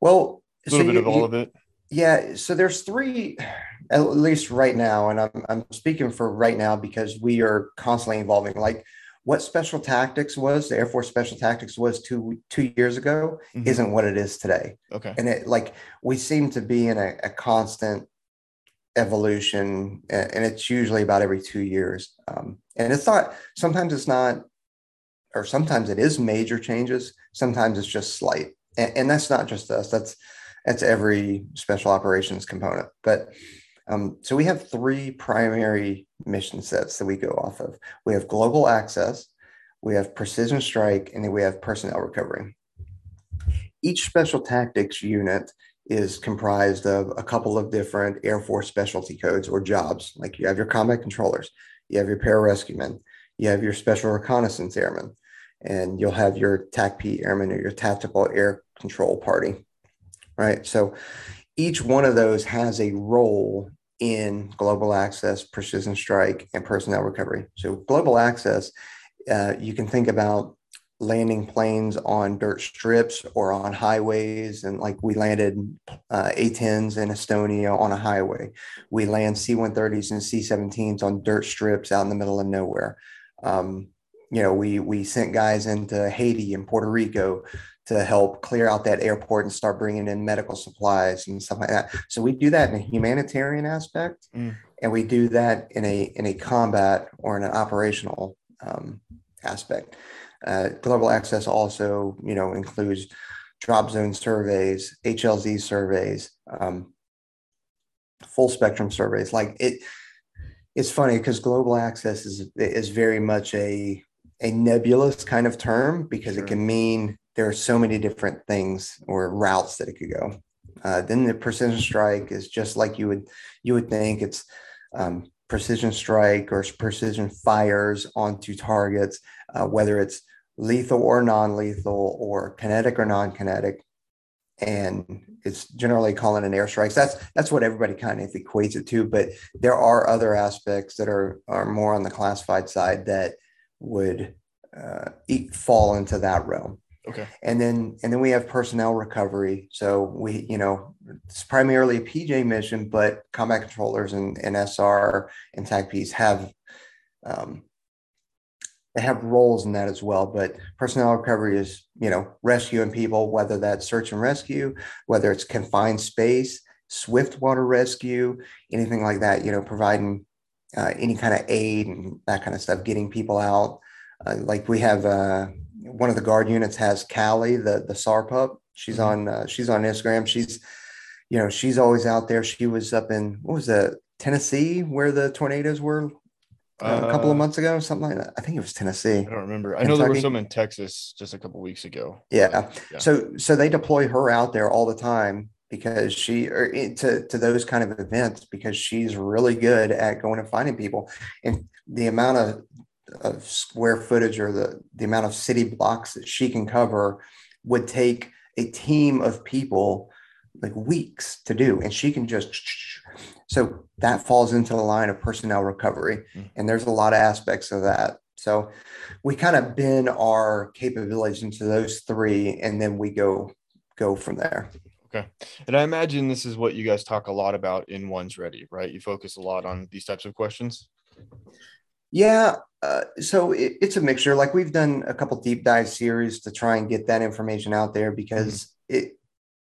Well, a little so bit you, of all you, of it. Yeah. So there's three, at least right now, and I'm, I'm speaking for right now because we are constantly evolving. Like what special tactics was the air force special tactics was two two years ago mm-hmm. isn't what it is today. Okay. And it like we seem to be in a, a constant evolution and it's usually about every two years. Um, and it's not sometimes it's not or sometimes it is major changes sometimes it's just slight. And, and that's not just us that's that's every special operations component. But um, so we have three primary mission sets that we go off of. We have global access, we have precision strike, and then we have personnel recovery. Each special tactics unit is comprised of a couple of different Air Force specialty codes or jobs. Like you have your combat controllers, you have your pararescue men, you have your special reconnaissance airmen, and you'll have your TACP airmen or your tactical air control party. Right. So each one of those has a role in global access, precision strike, and personnel recovery. So, global access, uh, you can think about landing planes on dirt strips or on highways. And like we landed uh, A-10s in Estonia on a highway. We land C-130s and C-17s on dirt strips out in the middle of nowhere. Um, you know, we we sent guys into Haiti and Puerto Rico to help clear out that airport and start bringing in medical supplies and stuff like that. So we do that in a humanitarian aspect, mm. and we do that in a in a combat or in an operational um, aspect. Uh, global access also, you know, includes drop zone surveys, HLZ surveys, um, full spectrum surveys. Like it, it's funny because global access is is very much a a nebulous kind of term because sure. it can mean there are so many different things or routes that it could go. Uh, then the precision strike is just like you would you would think it's um, precision strike or precision fires onto targets, uh, whether it's lethal or non-lethal or kinetic or non-kinetic, and it's generally calling an airstrikes. That's that's what everybody kind of equates it to. But there are other aspects that are are more on the classified side that would uh, fall into that realm. Okay. And then and then we have personnel recovery. So we, you know, it's primarily a PJ mission, but combat controllers and, and SR and TACPs have um, they have roles in that as well. But personnel recovery is, you know, rescuing people, whether that's search and rescue, whether it's confined space, swift water rescue, anything like that, you know, providing uh, any kind of aid and that kind of stuff, getting people out. Uh, like we have uh, one of the guard units has Callie, the the SAR pup. She's mm-hmm. on uh, she's on Instagram. She's you know she's always out there. She was up in what was that Tennessee where the tornadoes were uh, a couple of uh, months ago, something like that. I think it was Tennessee. I don't remember. Kentucky. I know there were some in Texas just a couple weeks ago. Yeah. yeah. So so they deploy her out there all the time because she or to to those kind of events because she's really good at going and finding people and the amount of of square footage or the the amount of city blocks that she can cover would take a team of people like weeks to do. And she can just so that falls into the line of personnel recovery. Mm. and there's a lot of aspects of that. So we kind of bend our capabilities into those three and then we go go from there. Okay. And i imagine this is what you guys talk a lot about in Ones Ready right? You focus a lot on these types of questions? Yeah uh, so it, it's a mixture like we've done a couple deep dive series to try and get that information out there because mm-hmm. it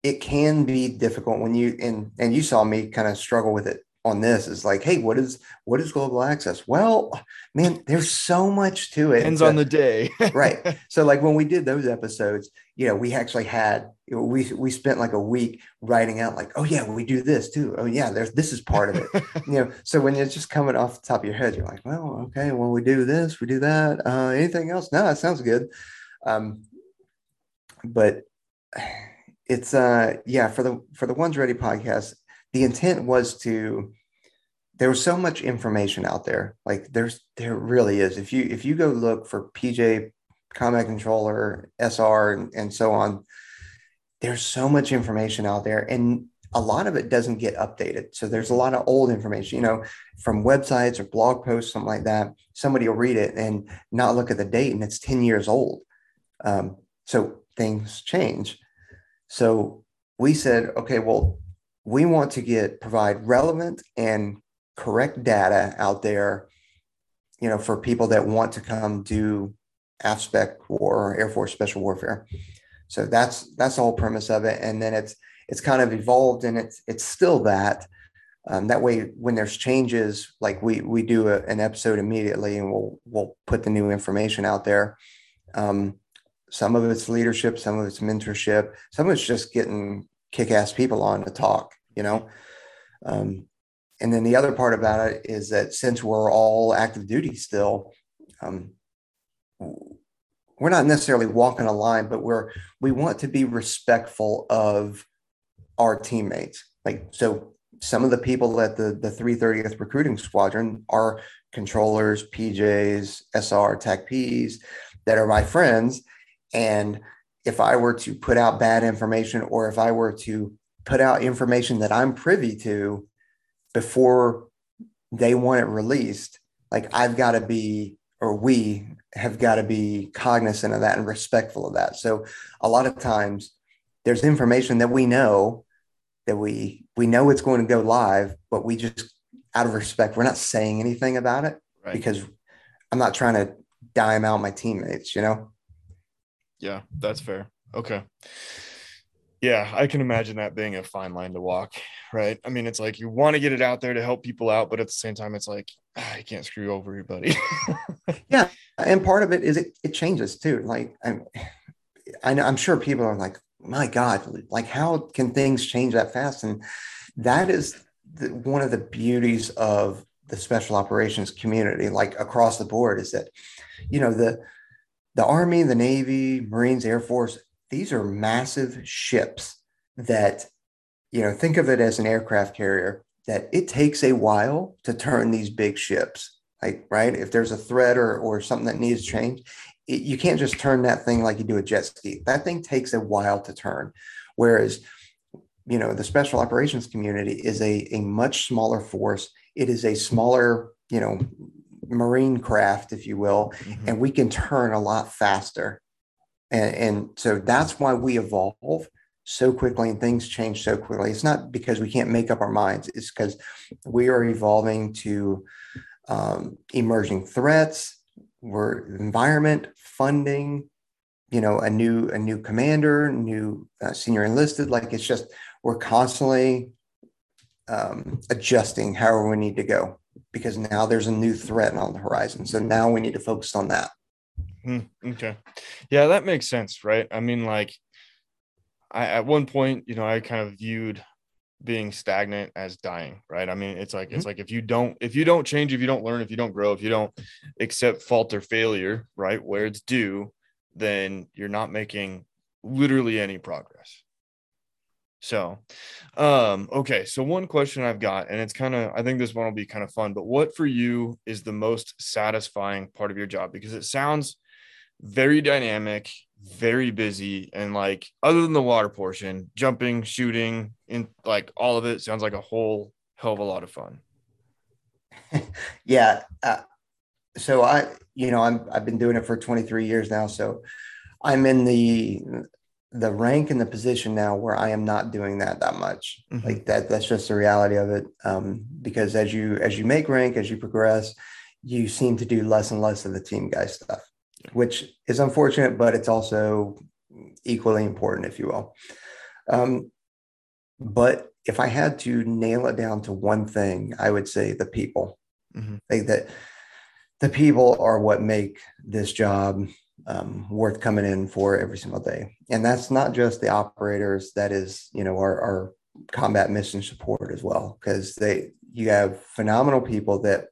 it can be difficult when you and and you saw me kind of struggle with it on this is like hey what is what is global access? Well man there's so much to it. Depends on the day. (laughs) Right. (laughs) So like when we did those episodes you know we actually had we we spent like a week writing out like oh yeah we do this too. Oh yeah there's this is part of it. (laughs) You know so when it's just coming off the top of your head you're like well okay well we do this we do that. Uh anything else? No that sounds good. Um but (sighs) it's uh yeah for the for the Ones Ready podcast the intent was to there was so much information out there. Like there's there really is. If you if you go look for pj combat controller sr and, and so on there's so much information out there and a lot of it doesn't get updated. So there's a lot of old information you know from websites or blog posts something like that. Somebody will read it and not look at the date and it's 10 years old. Um, so things change. So we said, okay, well, we want to get provide relevant and correct data out there, you know, for people that want to come do AFSPEC or Air Force Special Warfare. So that's that's the whole premise of it. And then it's it's kind of evolved and it's it's still that. Um, that way, when there's changes, like we we do a, an episode immediately, and we'll we'll put the new information out there. Um, some of it's leadership, some of it's mentorship, some of it's just getting kick-ass people on to talk, you know. Um, and then the other part about it is that since we're all active duty still, um, we're not necessarily walking a line, but we're we want to be respectful of our teammates. Like so, some of the people at the the 330th Recruiting Squadron are controllers, PJs, SR, TACPs that are my friends, and if I were to put out bad information or if I were to put out information that I'm privy to before they want it released, like I've got to be, or we have got to be cognizant of that and respectful of that. So a lot of times there's information that we know that we we know it's going to go live, but we just out of respect, we're not saying anything about it right. because I'm not trying to dime out my teammates, you know? Yeah, that's fair. Okay. Yeah, I can imagine that being a fine line to walk, right? I mean, it's like you want to get it out there to help people out, but at the same time, it's like ah, you can't screw over buddy. (laughs) yeah, and part of it is it, it changes too. Like I'm, I know, I'm sure people are like, my God, like how can things change that fast? And that is the, one of the beauties of the special operations community, like across the board, is that you know the the Army, the Navy, Marines, Air Force, these are massive ships that, you know, think of it as an aircraft carrier, that it takes a while to turn these big ships. Like, right? If there's a threat or, or something that needs change, it, you can't just turn that thing like you do a jet ski. That thing takes a while to turn. Whereas, you know, the special operations community is a, a much smaller force. It is a smaller, you know, marine craft, if you will, mm-hmm. and we can turn a lot faster. And, and so that's why we evolve so quickly and things change so quickly. It's not because we can't make up our minds, it's because we are evolving to um, emerging threats, we're environment, funding, you know, a new a new commander, new uh, senior enlisted. Like it's just we're constantly um, adjusting however we need to go because now there's a new threat on the horizon. So now we need to focus on that. Hmm, okay. Yeah, that makes sense, right? I mean, like, I at one point, you know, I kind of viewed being stagnant as dying, right? I mean, it's like mm-hmm. it's like if you don't if you don't change, if you don't learn, if you don't grow, if you don't accept fault or failure, right, where it's due, then you're not making literally any progress. So, um, okay. So one question I've got, and it's kind of, I think this one will be kind of fun, but what for you is the most satisfying part of your job? Because it sounds very dynamic, very busy, and like other than the water portion, jumping, shooting, and like all of it sounds like a whole hell of a lot of fun. (laughs) yeah. Uh, so I, you know, I'm I've been doing it for 23 years now. So I'm in the the rank and the position now where I am not doing that that much. Mm-hmm. Like that, that's just the reality of it. Um, because as you as you make rank, as you progress, you seem to do less and less of the team guy stuff, yeah. which is unfortunate, but it's also equally important, if you will. Um, but if I had to nail it down to one thing, I would say the people. Mm-hmm. Like that, the people are what make this job um, worth coming in for every single day. And that's not just the operators, that is, you know, our, our combat mission support as well, because they, you have phenomenal people that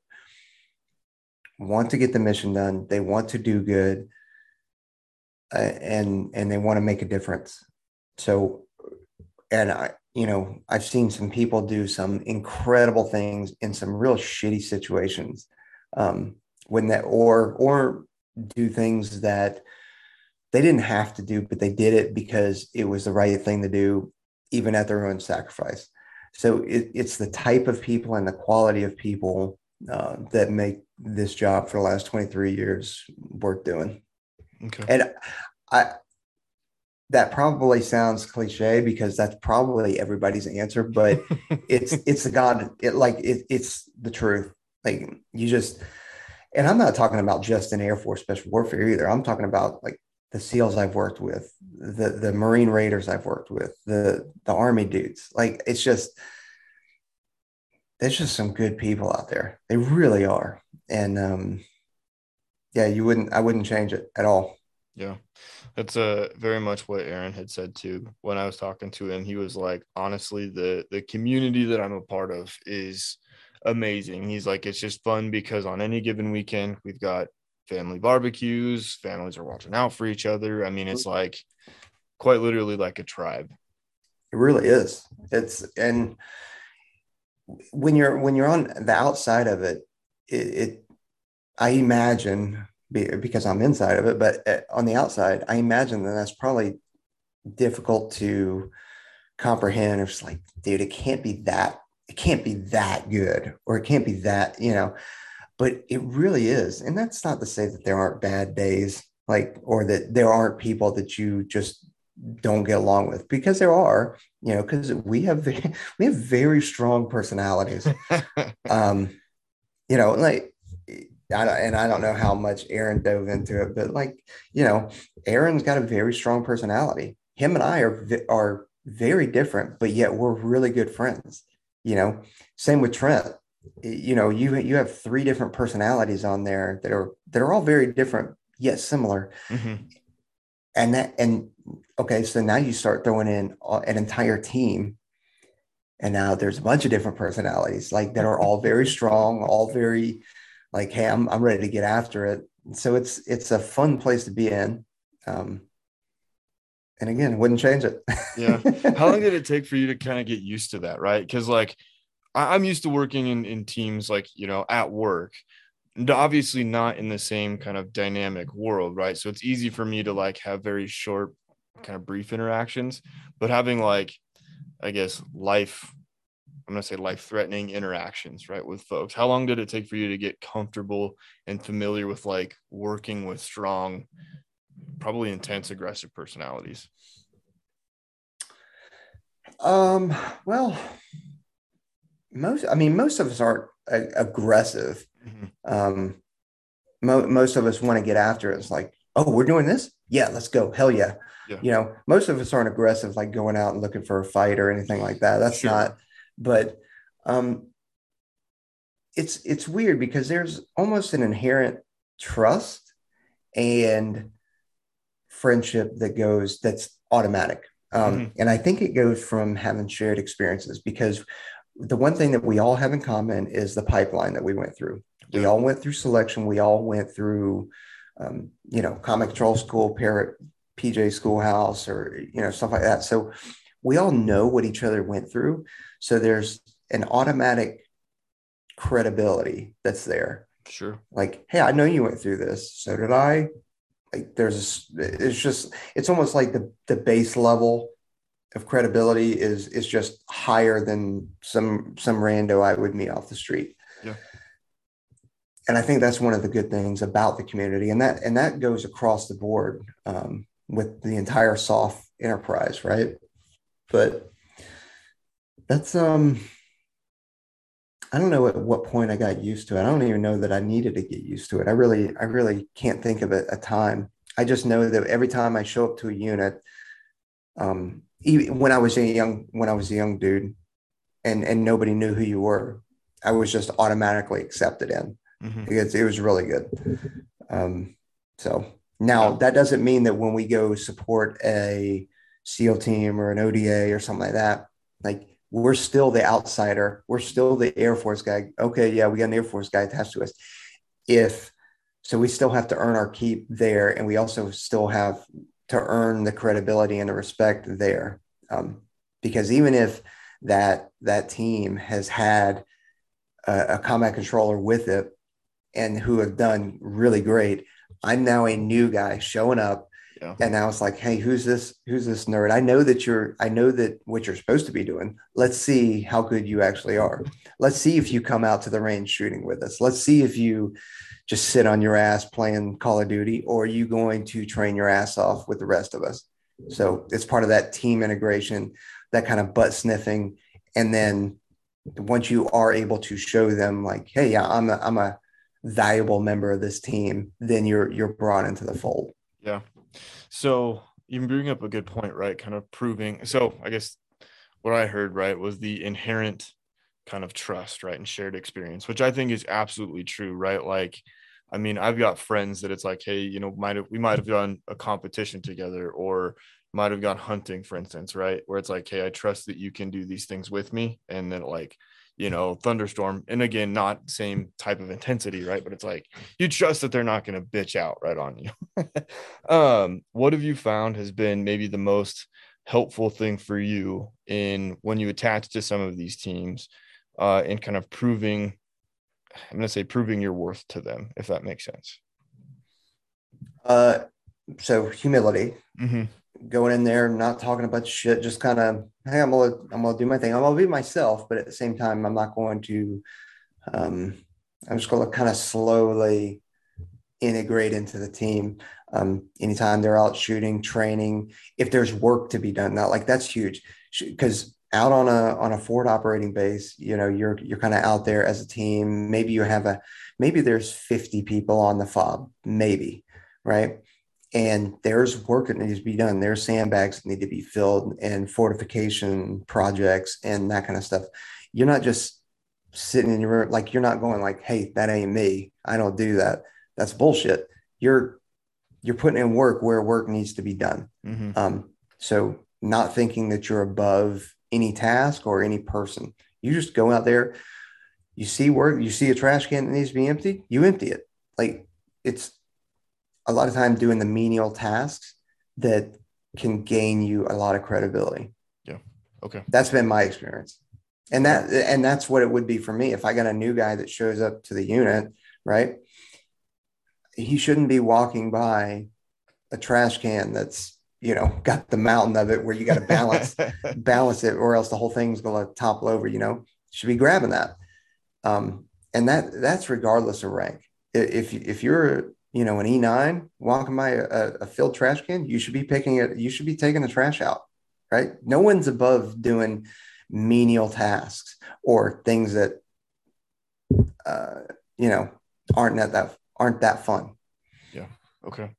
want to get the mission done, they want to do good, uh, and and they want to make a difference. So, and I, you know, I've seen some people do some incredible things in some real shitty situations. Um, when that or or do things that they didn't have to do, but they did it because it was the right thing to do, even at their own sacrifice. So it, it's the type of people and the quality of people uh, that make this job for the last 23 years worth doing. Okay. And I, that probably sounds cliche because that's probably everybody's answer, but (laughs) it's, it's the God, it like, it, it's the truth. Like you just, and I'm not talking about just in Air Force Special Warfare either. I'm talking about like the SEALs I've worked with, the the Marine Raiders I've worked with, the the Army dudes. Like it's just there's just some good people out there. They really are. And um yeah, you wouldn't I wouldn't change it at all. Yeah. That's uh very much what Aaron had said too when I was talking to him. He was like, honestly, the the community that I'm a part of is amazing. He's like, it's just fun because on any given weekend, we've got family barbecues, families are watching out for each other. I mean, it's like quite literally like a tribe. It really is. It's and when you're when you're on the outside of it, it, it I imagine because I'm inside of it, but uh, on the outside, I imagine that that's probably difficult to comprehend. It's like, dude, it can't be that it can't be that good or it can't be that, you know, but it really is. And that's not to say that there aren't bad days, like, or that there aren't people that you just don't get along with because there are, you know, because we have, (laughs) we have very strong personalities. (laughs) um, you know, like, I don't, and I don't know how much Aaron dove into it, but like, you know, Aaron's got a very strong personality. Him and I are, are very different, but yet we're really good friends you know same with trent. You know you you have three different personalities on there that are that are all very different yet similar. Mm-hmm. and that and okay so now you start throwing in an entire team and now there's a bunch of different personalities like that are all very strong all very like hey i'm, I'm ready to get after it. So it's it's a fun place to be in. Um, and again, wouldn't change it. yeah. How long did it (laughs) take for you to kind of get used to that? Right. Cause like I'm used to working in, in teams like, you know, at work, obviously not in the same kind of dynamic world. Right. So it's easy for me to like have very short, kind of brief interactions, but having like, I guess, life, I'm going to say life threatening interactions, right, with folks. How long did it take for you to get comfortable and familiar with like working with strong, probably intense aggressive personalities um well most i mean most of us aren't aggressive mm-hmm. um mo- most of us want to get after it it's like oh we're doing this yeah let's go hell yeah. yeah. you know most of us aren't aggressive like going out and looking for a fight or anything like that that's sure. not but Um, it's it's weird because there's almost an inherent trust and friendship that goes that's automatic. Um, mm-hmm. And I think it goes from having shared experiences because the one thing that we all have in common is the pipeline that we went through. Yeah. We all went through selection. We all went through, um, you know, Combat Control School, Parrot, PJ Schoolhouse, or you know stuff like that. So we all know what each other went through. So there's an automatic credibility that's there. Sure. Like, hey, I know you went through this. So did I. Like, there's, it's just, it's almost like the the base level of credibility is is just higher than some some rando I would meet off the street. Yeah. And I think that's one of the good things about the community, and that and that goes across the board um, with the entire SOF enterprise, right? But that's um, I don't know at what point I got used to it. I don't even know that I needed to get used to it. I really I really can't think of a, a time. I just know that every time I show up to a unit, um, even when I was a young when I was a young dude, and and nobody knew who you were, I was just automatically accepted in mm-hmm. because it was really good. Um, so now that doesn't mean that when we go support a SEAL team or an ODA or something like that, like we're still the outsider. We're still the Air Force guy. Okay, yeah, we got an Air Force guy attached to us. If so, we still have to earn our keep there, and we also still have to earn the credibility and the respect there. Um, because even if that that team has had a, a combat controller with it and who have done really great, I'm now a new guy showing up. Yeah. And now it's like, hey, who's this? Who's this nerd? I know that you're, I know that what you're supposed to be doing. Let's see how good you actually are. Let's see if you come out to the range shooting with us. Let's see if you just sit on your ass playing Call of Duty, or are you going to train your ass off with the rest of us? So it's part of that team integration, that kind of butt sniffing. And then once you are able to show them like, hey, yeah, I'm a, I'm a valuable member of this team, then you're you're brought into the fold. Yeah. So you bring up a good point, right? Kind of proving. So I guess what I heard, right, was the inherent kind of trust, right, and shared experience, which I think is absolutely true, right? Like, I mean, I've got friends that it's like, hey, you know, might have we might have done a competition together or might have gone hunting, for instance, right? Where it's like, hey, I trust that you can do these things with me, and then like, you know, thunderstorm, and again, not same type of intensity, right? But it's like you trust that they're not going to bitch out right on you. (laughs) um, what have you found has been maybe the most helpful thing for you in when you attach to some of these teams uh, and kind of proving i'm going to say proving your worth to them if that makes sense uh so humility mm-hmm. Going in there not talking about shit just kind of hey i'm gonna i'm gonna do my thing i'm gonna be myself but at the same time i'm not going to um i'm just gonna kind of slowly integrate into the team um, anytime they're out shooting training if there's work to be done now like that's huge because out on a on a forward operating base, you know, you're you're kind of out there as a team. Maybe you have a maybe there's 50 people on the fob, maybe, right? And there's work that needs to be done. There's sandbags that need to be filled and fortification projects and that kind of stuff. You're not just sitting in your room, like you're not going like, hey, that ain't me. I don't do that. That's bullshit. You're you're putting in work where work needs to be done. Mm-hmm. Um, so not thinking that you're above any task or any person. You just go out there, you see work, you see a trash can that needs to be emptied, you empty it. Like it's a lot of time doing the menial tasks that can gain you a lot of credibility. Yeah. Okay. That's been my experience. And that and that's what it would be for me if I got a new guy that shows up to the unit, right? He shouldn't be walking by a trash can that's you know (laughs) got the mountain of it where you got to balance (laughs) balance it or else the whole thing's going to topple over you know should be grabbing that um, and that that's regardless of rank if if you're you know an e9 walking by a, a filled trash can you should be picking it you should be taking the trash out right no one's above doing menial tasks or things that uh, you know aren't that, that aren't that fun yeah okay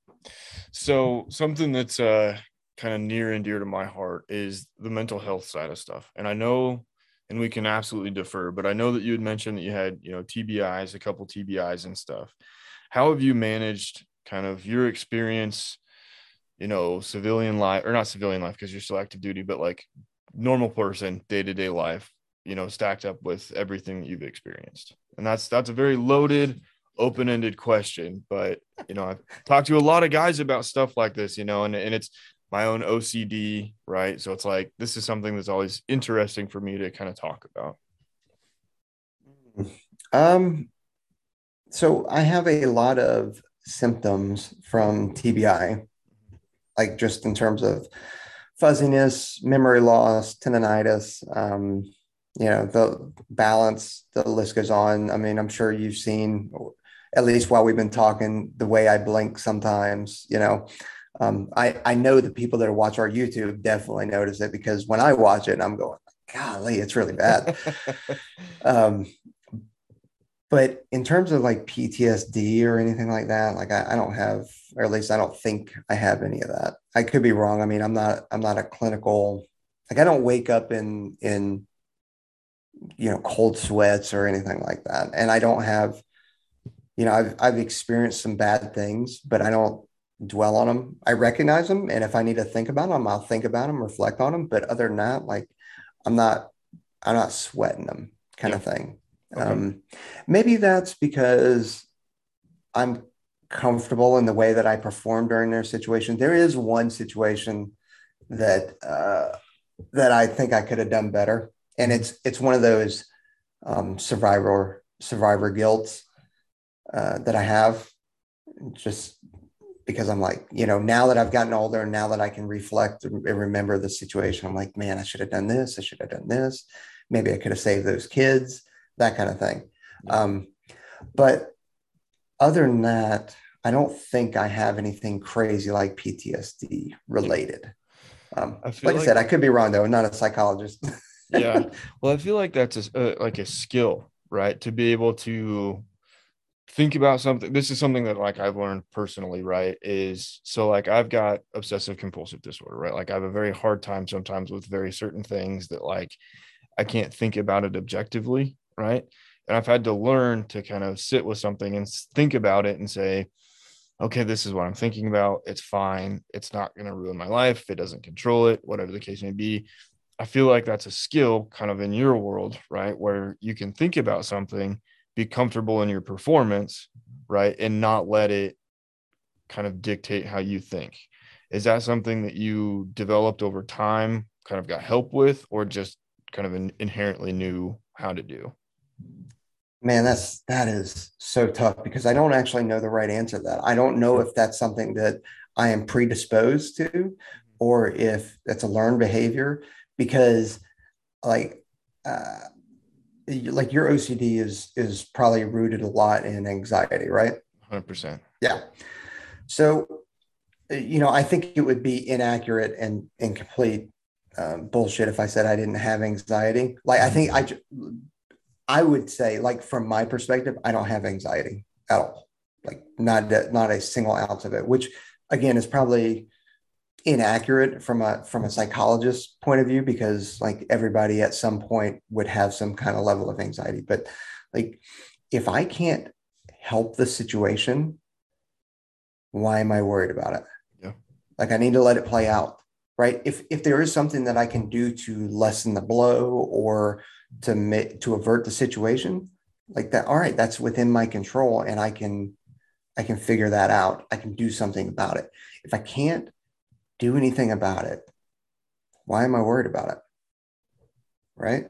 so something that's uh, kind of near and dear to my heart is the mental health side of stuff. And I know and we can absolutely defer. But I know that you had mentioned that you had, you know, TBIs, a couple TBIs and stuff. How have you managed kind of your experience, you know, civilian life or not civilian life because you're still active duty, but like normal person, day to day life, you know, stacked up with everything that you've experienced? And that's that's a very loaded, open ended question. But you know, I've talked to a lot of guys about stuff like this, you know, and, and it's my own OCD, right? So it's like this is something that's always interesting for me to kind of talk about. Um, so I have a lot of symptoms from TBI, like just in terms of fuzziness, memory loss, tendonitis, um, you know, the balance, the list goes on. I mean, I'm sure you've seen, at least while we've been talking, the way I blink sometimes, you know, um, I, I know the people that watch our YouTube definitely notice it because when I watch it, I'm going, golly, it's really bad. (laughs) um, but in terms of like PTSD or anything like that, like I, I, don't have, or at least I don't think I have any of that. I could be wrong. I mean, I'm not, I'm not a clinical, like I don't wake up in, in, you know, cold sweats or anything like that. And I don't have, you know, I've, I've experienced some bad things, but I don't dwell on them. I recognize them, and if I need to think about them, I'll think about them, reflect on them. But other than that, like I'm not, I'm not sweating them, kind yeah. of thing. Okay. Um, maybe that's because I'm comfortable in the way that I perform during their situation. There is one situation that uh, that I think I could have done better, and it's it's one of those um, survivor survivor guilt uh, that I have. Just because I'm like, you know, now that I've gotten older, and now that I can reflect and remember the situation, I'm like, man, I should have done this. I should have done this. Maybe I could have saved those kids, that kind of thing. Um, but other than that, I don't think I have anything crazy like PTSD related. Um, I like, like, I said, I could be wrong though. I'm not a psychologist. (laughs) yeah. Well, I feel like that's a, uh, like a skill, right? To be able to think about something this is something that like i've learned personally right is so like i've got obsessive compulsive disorder right like i have a very hard time sometimes with very certain things that like i can't think about it objectively right and i've had to learn to kind of sit with something and think about it and say okay this is what i'm thinking about it's fine it's not going to ruin my life it doesn't control it whatever the case may be i feel like that's a skill kind of in your world right where you can think about something be comfortable in your performance, right? And not let it kind of dictate how you think. Is that something that you developed over time, kind of got help with, or just kind of inherently knew how to do? Man, that's that is so tough because I don't actually know the right answer to that. I don't know if that's something that I am predisposed to or if that's a learned behavior because like uh, like your OCD is is probably rooted a lot in anxiety, right? 100%. Yeah. So, you know, I think it would be inaccurate and incomplete um, bullshit if I said I didn't have anxiety. Like, I think I, I would say, like, from my perspective, I don't have anxiety at all. Like, not not a single ounce of it. Which, again, is probably inaccurate from a from a psychologist point of view because like everybody at some point would have some kind of level of anxiety but like if i can't help the situation why am i worried about it yeah like i need to let it play out right if if there is something that i can do to lessen the blow or to to avert the situation like that all right that's within my control and i can i can figure that out i can do something about it if i can't do anything about it, why am I worried about it? Right.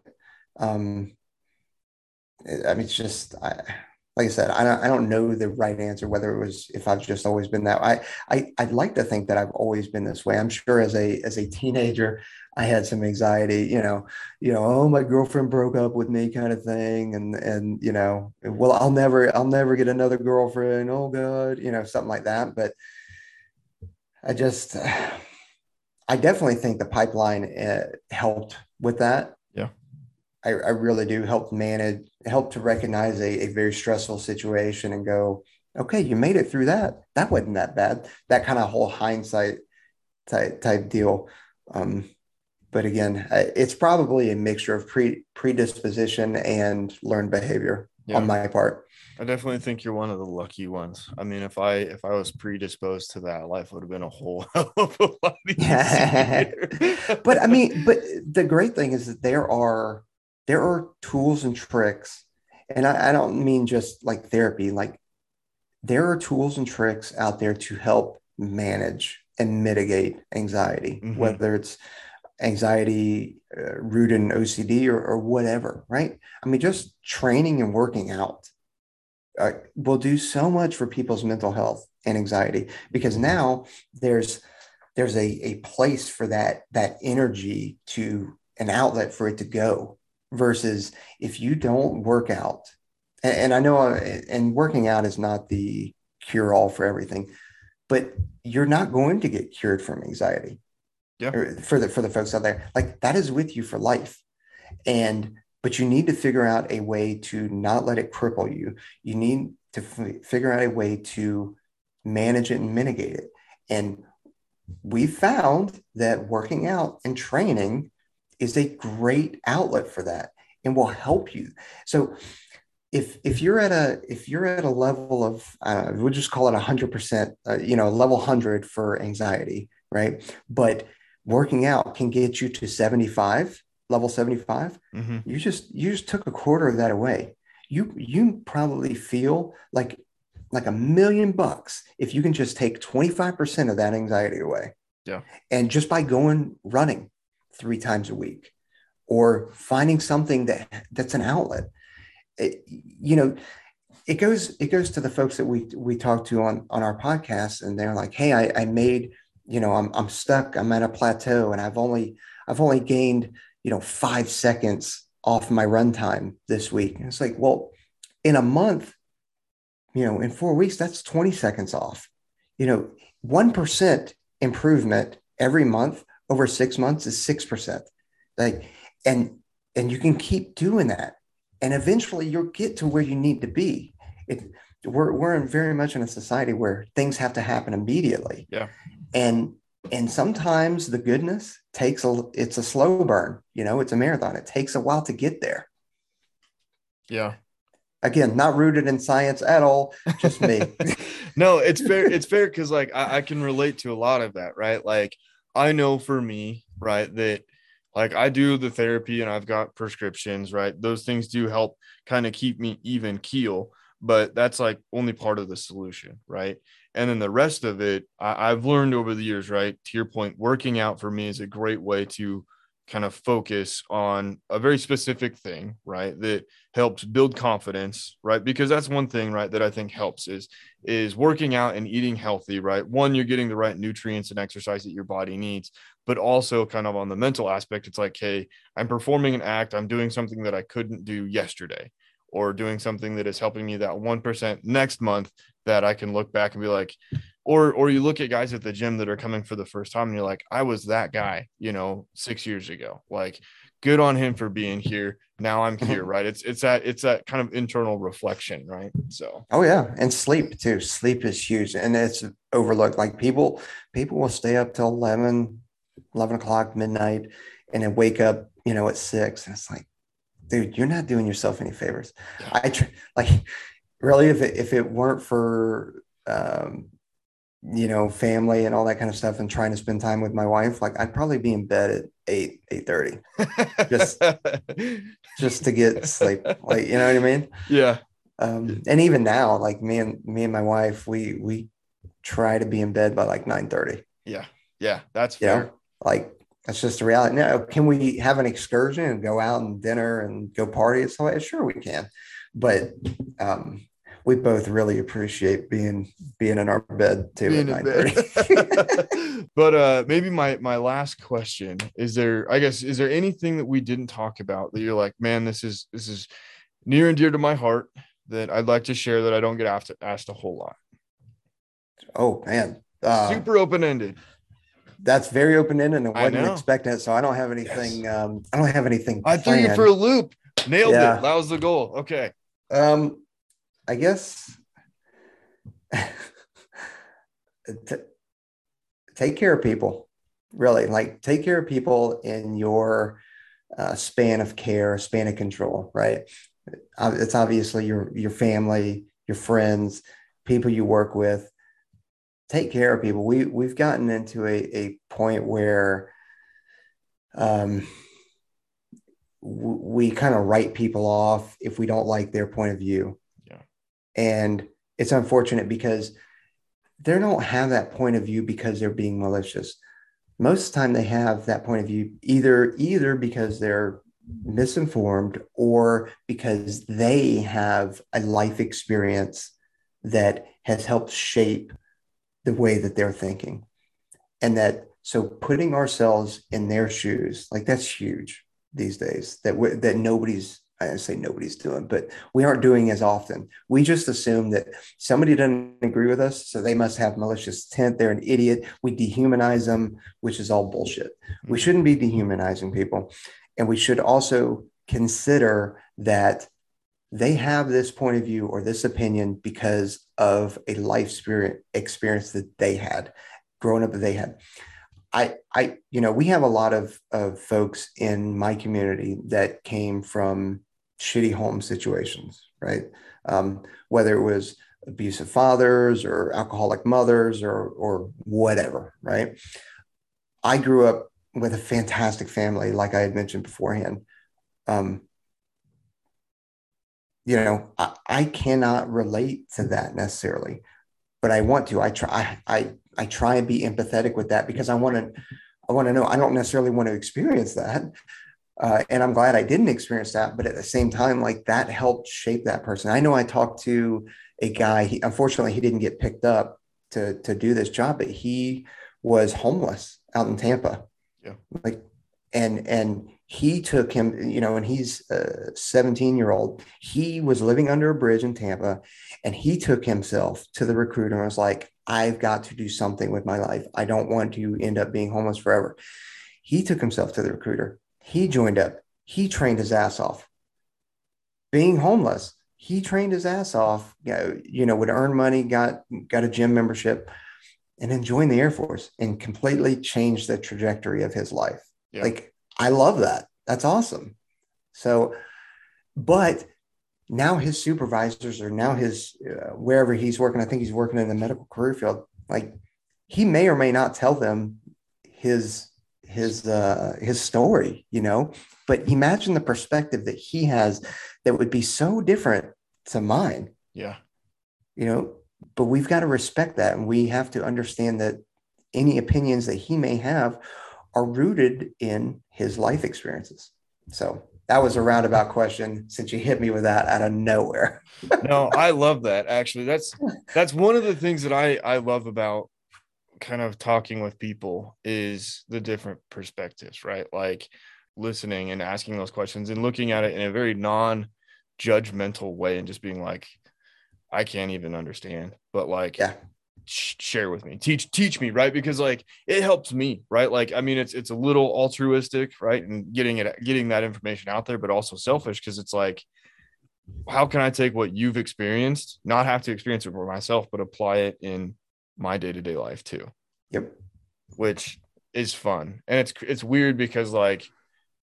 Um, I mean, it's just, I, like I said, I don't, I don't know the right answer, whether it was, if I've just always been that I, I, I'd like to think that I've always been this way. I'm sure as a, as a teenager, I had some anxiety, you know, you know, oh, my girlfriend broke up with me kind of thing. And, and, you know, well, I'll never, I'll never get another girlfriend. Oh God, you know, something like that. But I just, I definitely think the pipeline uh, helped with that. Yeah. I, I, really do help manage, help to recognize a, a, very stressful situation and go, okay, you made it through that. That wasn't that bad. That kind of whole hindsight type, type deal. Um, but again, it's probably a mixture of pre predisposition and learned behavior yeah. on my part. I definitely think you're one of the lucky ones. I mean, if I if I was predisposed to that, life would have been a whole (laughs) hell of a lot (laughs) easier. but I mean, but the great thing is that there are there are tools and tricks, and I, I don't mean just like therapy. Like there are tools and tricks out there to help manage and mitigate anxiety, mm-hmm. whether it's anxiety uh, rooted in OCD or, or whatever, right? I mean, just training and working out uh, will do so much for people's mental health and anxiety because now there's there's a, a place for that that energy to an outlet for it to go versus if you don't work out and, and i know uh, and working out is not the cure all for everything but you're not going to get cured from anxiety yeah. for the for the folks out there like that is with you for life. And but you need to figure out a way to not let it cripple you. You need to f- figure out a way to manage it and mitigate it. And we found that working out and training is a great outlet for that and will help you. So if if you're at a if you're at a level of uh, we'll just call it 100% uh, you know level 100 for anxiety right? But working out can get you to 75 level 75 mm-hmm. you just you just took a quarter of that away. You you probably feel like like a million bucks if you can just take 25% of that anxiety away. Yeah. And just by going running three times a week or finding something that that's an outlet it, you know it goes it goes to the folks that we we talk to on on our podcast and they're like hey i, I made you know I'm, I'm stuck i'm at a plateau and i've only i've only gained you know five seconds off my runtime this week. And it's like well in a month you know in four weeks that's 20 seconds off. You know 1% improvement every month over six months is 6% like and and you can keep doing that. And eventually you'll get to where you need to be. It, we're, we're in very much in a society where things have to happen immediately. Yeah and and sometimes the goodness takes a it's a slow burn you know it's a marathon. It takes a while to get there. Yeah. Again not rooted in science at all just me. (laughs) No it's fair it's fair because like I, I can relate to a lot of that right? Like i know for me right that like I do the therapy and I've got prescriptions, right? Those things do help kind of keep me even keel, but that's like only part of the solution, right? And then the rest of it, I, have learned over the years, right? To your point, working out for me is a great way to kind of focus on a very specific thing, right? That helps build confidence, right? Because that's one thing, right, that I think helps is is working out and eating healthy, right? One, you're getting the right nutrients and exercise that your body needs, but also kind of on the mental aspect, it's like, hey, I'm performing an act, I'm doing something that I couldn't do yesterday, or doing something that is helping me that 1% next month that I can look back and be like, or or you look at guys at the gym that are coming for the first time and you're like, I was that guy, you know, six years ago. Like, good on him for being here. Now I'm mm-hmm. here, right? It's it's that it's that kind of internal reflection, right? So oh yeah, and sleep too. Sleep is huge, and it's overlooked. Like people people will stay up till 11, 11 o'clock midnight, and then wake up, you know, at six, and it's like, dude, you're not doing yourself any favors. I tr- like really if it if it weren't for um, you know family and all that kind of stuff and trying to spend time with my wife like i'd probably be in bed at 8 8 30 just (laughs) just to get sleep like you know what i mean? Yeah. Um and even now like me and me and my wife we we try to be in bed by like 9 30 yeah. Yeah. That's fair. you know? like that's just the reality. Now can we have an excursion and go out and dinner and go party and stuff sure we can. But um we both really appreciate being being in our bed too being at 9 (laughs) but uh maybe my my last question is there i guess is there anything that we didn't talk about that you're like man this is this is near and dear to my heart that i'd like to share that i don't get asked asked a whole lot oh man. Uh, super open-ended that's very open-ended and I wasn't expecting it so i don't have anything yes. um i don't have anything i threw you for a loop. Nailed yeah. it that was the goal. Okay. Um I guess (laughs) t- take care of people. really. Like take care of people in your uh, span of care span of control right? It's obviously your your family your friends people you work with take care of people. We we've gotten into a, a point where um we kind of write people off if we don't like their point of view. Yeah. and it's unfortunate because they don't have that point of view because they're being malicious. Most of the time they have that point of view either either because they're misinformed or because they have a life experience that has helped shape the way that they're thinking and that so putting ourselves in their shoes like that's huge these days that we, that nobody's I say nobody's doing, but we aren't doing as often. We just assume that somebody doesn't agree with us, so they must have malicious intent. They're an idiot. We dehumanize them, which is all bullshit. We mm-hmm. shouldn't be dehumanizing people, and we should also consider that they have this point of view or this opinion because of a life spirit experience that they had growing up that they had. I, I, you know, we have a lot of, of folks in my community that came from shitty home situations, right? Um, whether it was abusive fathers or alcoholic mothers or, or whatever, right? I grew up with a fantastic family, like I had mentioned beforehand. Um, you know, I, I cannot relate to that necessarily, but I want to. I try. I I try and be empathetic with that because I want to. I want to know. I don't necessarily want to experience that, uh, and I'm glad I didn't experience that. But at the same time, like that helped shape that person. I know I talked to a guy. He, unfortunately, he didn't get picked up to to do this job, but he was homeless out in Tampa. Yeah. Like, and and he took him, you know, and he's a 17 year old. He was living under a bridge in Tampa, and he took himself to the recruiter and was like, "I've got to do something with my life. I don't want to end up being homeless forever." He took himself to the recruiter. He joined up. He trained his ass off. Being homeless, he trained his ass off. You know, you know, would earn money, got got a gym membership, and then joined the Air Force and completely changed the trajectory of his life. Yeah. Like I love that. That's awesome. So, but now his supervisors or now his uh, wherever he's working, I think he's working in the medical career field. Like he may or may not tell them his his uh, his story, you know. But imagine the perspective that he has that would be so different to mine, Yeah. you know. But we've got to respect that, and we have to understand that any opinions that he may have are rooted in his life experiences. So that was a roundabout question since you hit me with that out of nowhere. (laughs) no, I love that. Actually, that's that's one of the things that I I love about kind of talking with people is the different perspectives, right? Like listening and asking those questions and looking at it in a very non-judgmental way and just being like, I can't even understand, but like, Yeah. Sh- share with me, teach teach me, right? Because like it helps me, right? Like I mean, it's it's a little altruistic, right? And getting it getting that information out there, but also selfish because it's like how can I take what you've experienced, not have to experience it for myself, but apply it in my day to day life too, Yep. which is fun. And it's it's weird because like,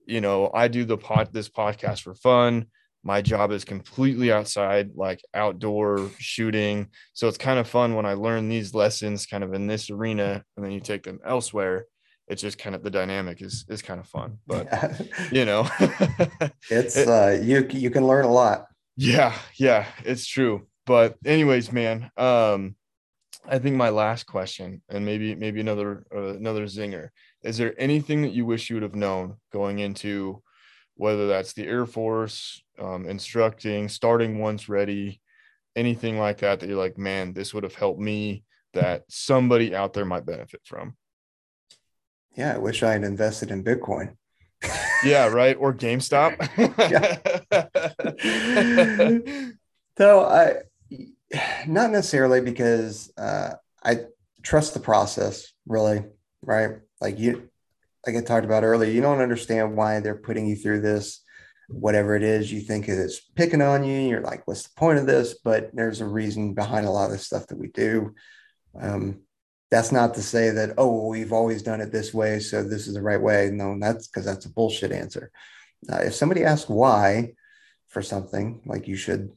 you know, I do the pod this podcast for fun. My job is completely outside, like outdoor shooting. So it's kind of fun when I learn these lessons kind of in this arena and then you take them elsewhere. It's just kind of the dynamic is is kind of fun. (laughs) But you know, (laughs) it's It- uh you you can learn a lot. Yeah, yeah, it's true. But anyways, man, um I think my last question and maybe maybe another uh, another zinger. Is there anything that you wish you would have known going into whether that's the Air Force, um, instructing, starting Ones Ready, anything like that that you're like, man, this would have helped me that somebody out there might benefit from. Yeah, I wish I had invested in Bitcoin. (laughs) Yeah, right. Or GameStop. (laughs) So I not necessarily because uh, I trust the process, really, right? Like you, like I talked about earlier, you don't understand why they're putting you through this, whatever it is. You think it's picking on you. You're like, what's the point of this? But there's a reason behind a lot of the stuff that we do. Um, that's not to say that oh we've always done it this way so this is the right way no that's because that's a bullshit answer uh, if somebody asks why for something like you should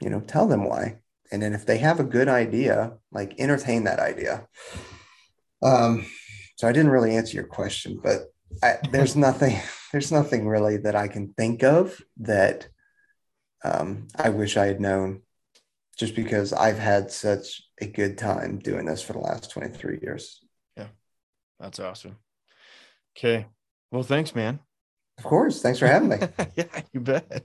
you know tell them why and then if they have a good idea like entertain that idea um so i didn't really answer your question but I, there's (laughs) nothing there's nothing really that i can think of that um, i wish i had known just because I've had such a good time doing this for the last 23 years. Yeah. That's awesome. Okay. Well, thanks, man. Of course. Thanks for having me. (laughs) yeah, you bet.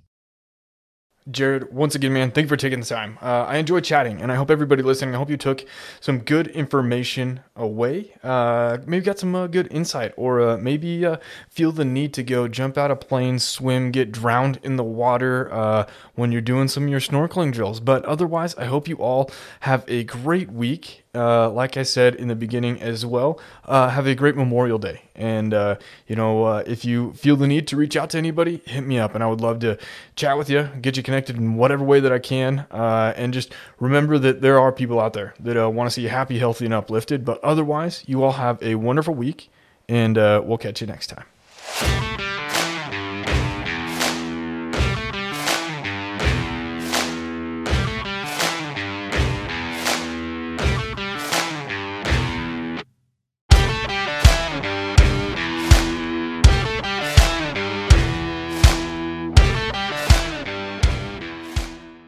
Jared, once again, man, thank you for taking the time. Uh, I enjoy chatting, and I hope everybody listening, I hope you took some good information away. Uh, maybe got some uh, good insight, or uh, maybe uh, feel the need to go jump out of plane, swim, get drowned in the water uh, when you're doing some of your snorkeling drills. But otherwise, I hope you all have a great week uh, like I said in the beginning as well, uh, have a great Memorial Day. And, uh, you know, uh, if you feel the need to reach out to anybody, hit me up. And I would love to chat with you, get you connected in whatever way that I can. Uh, and just remember that there are people out there that uh, want to see you happy, healthy, and uplifted. But otherwise, you all have a wonderful week, and we'll catch you next time.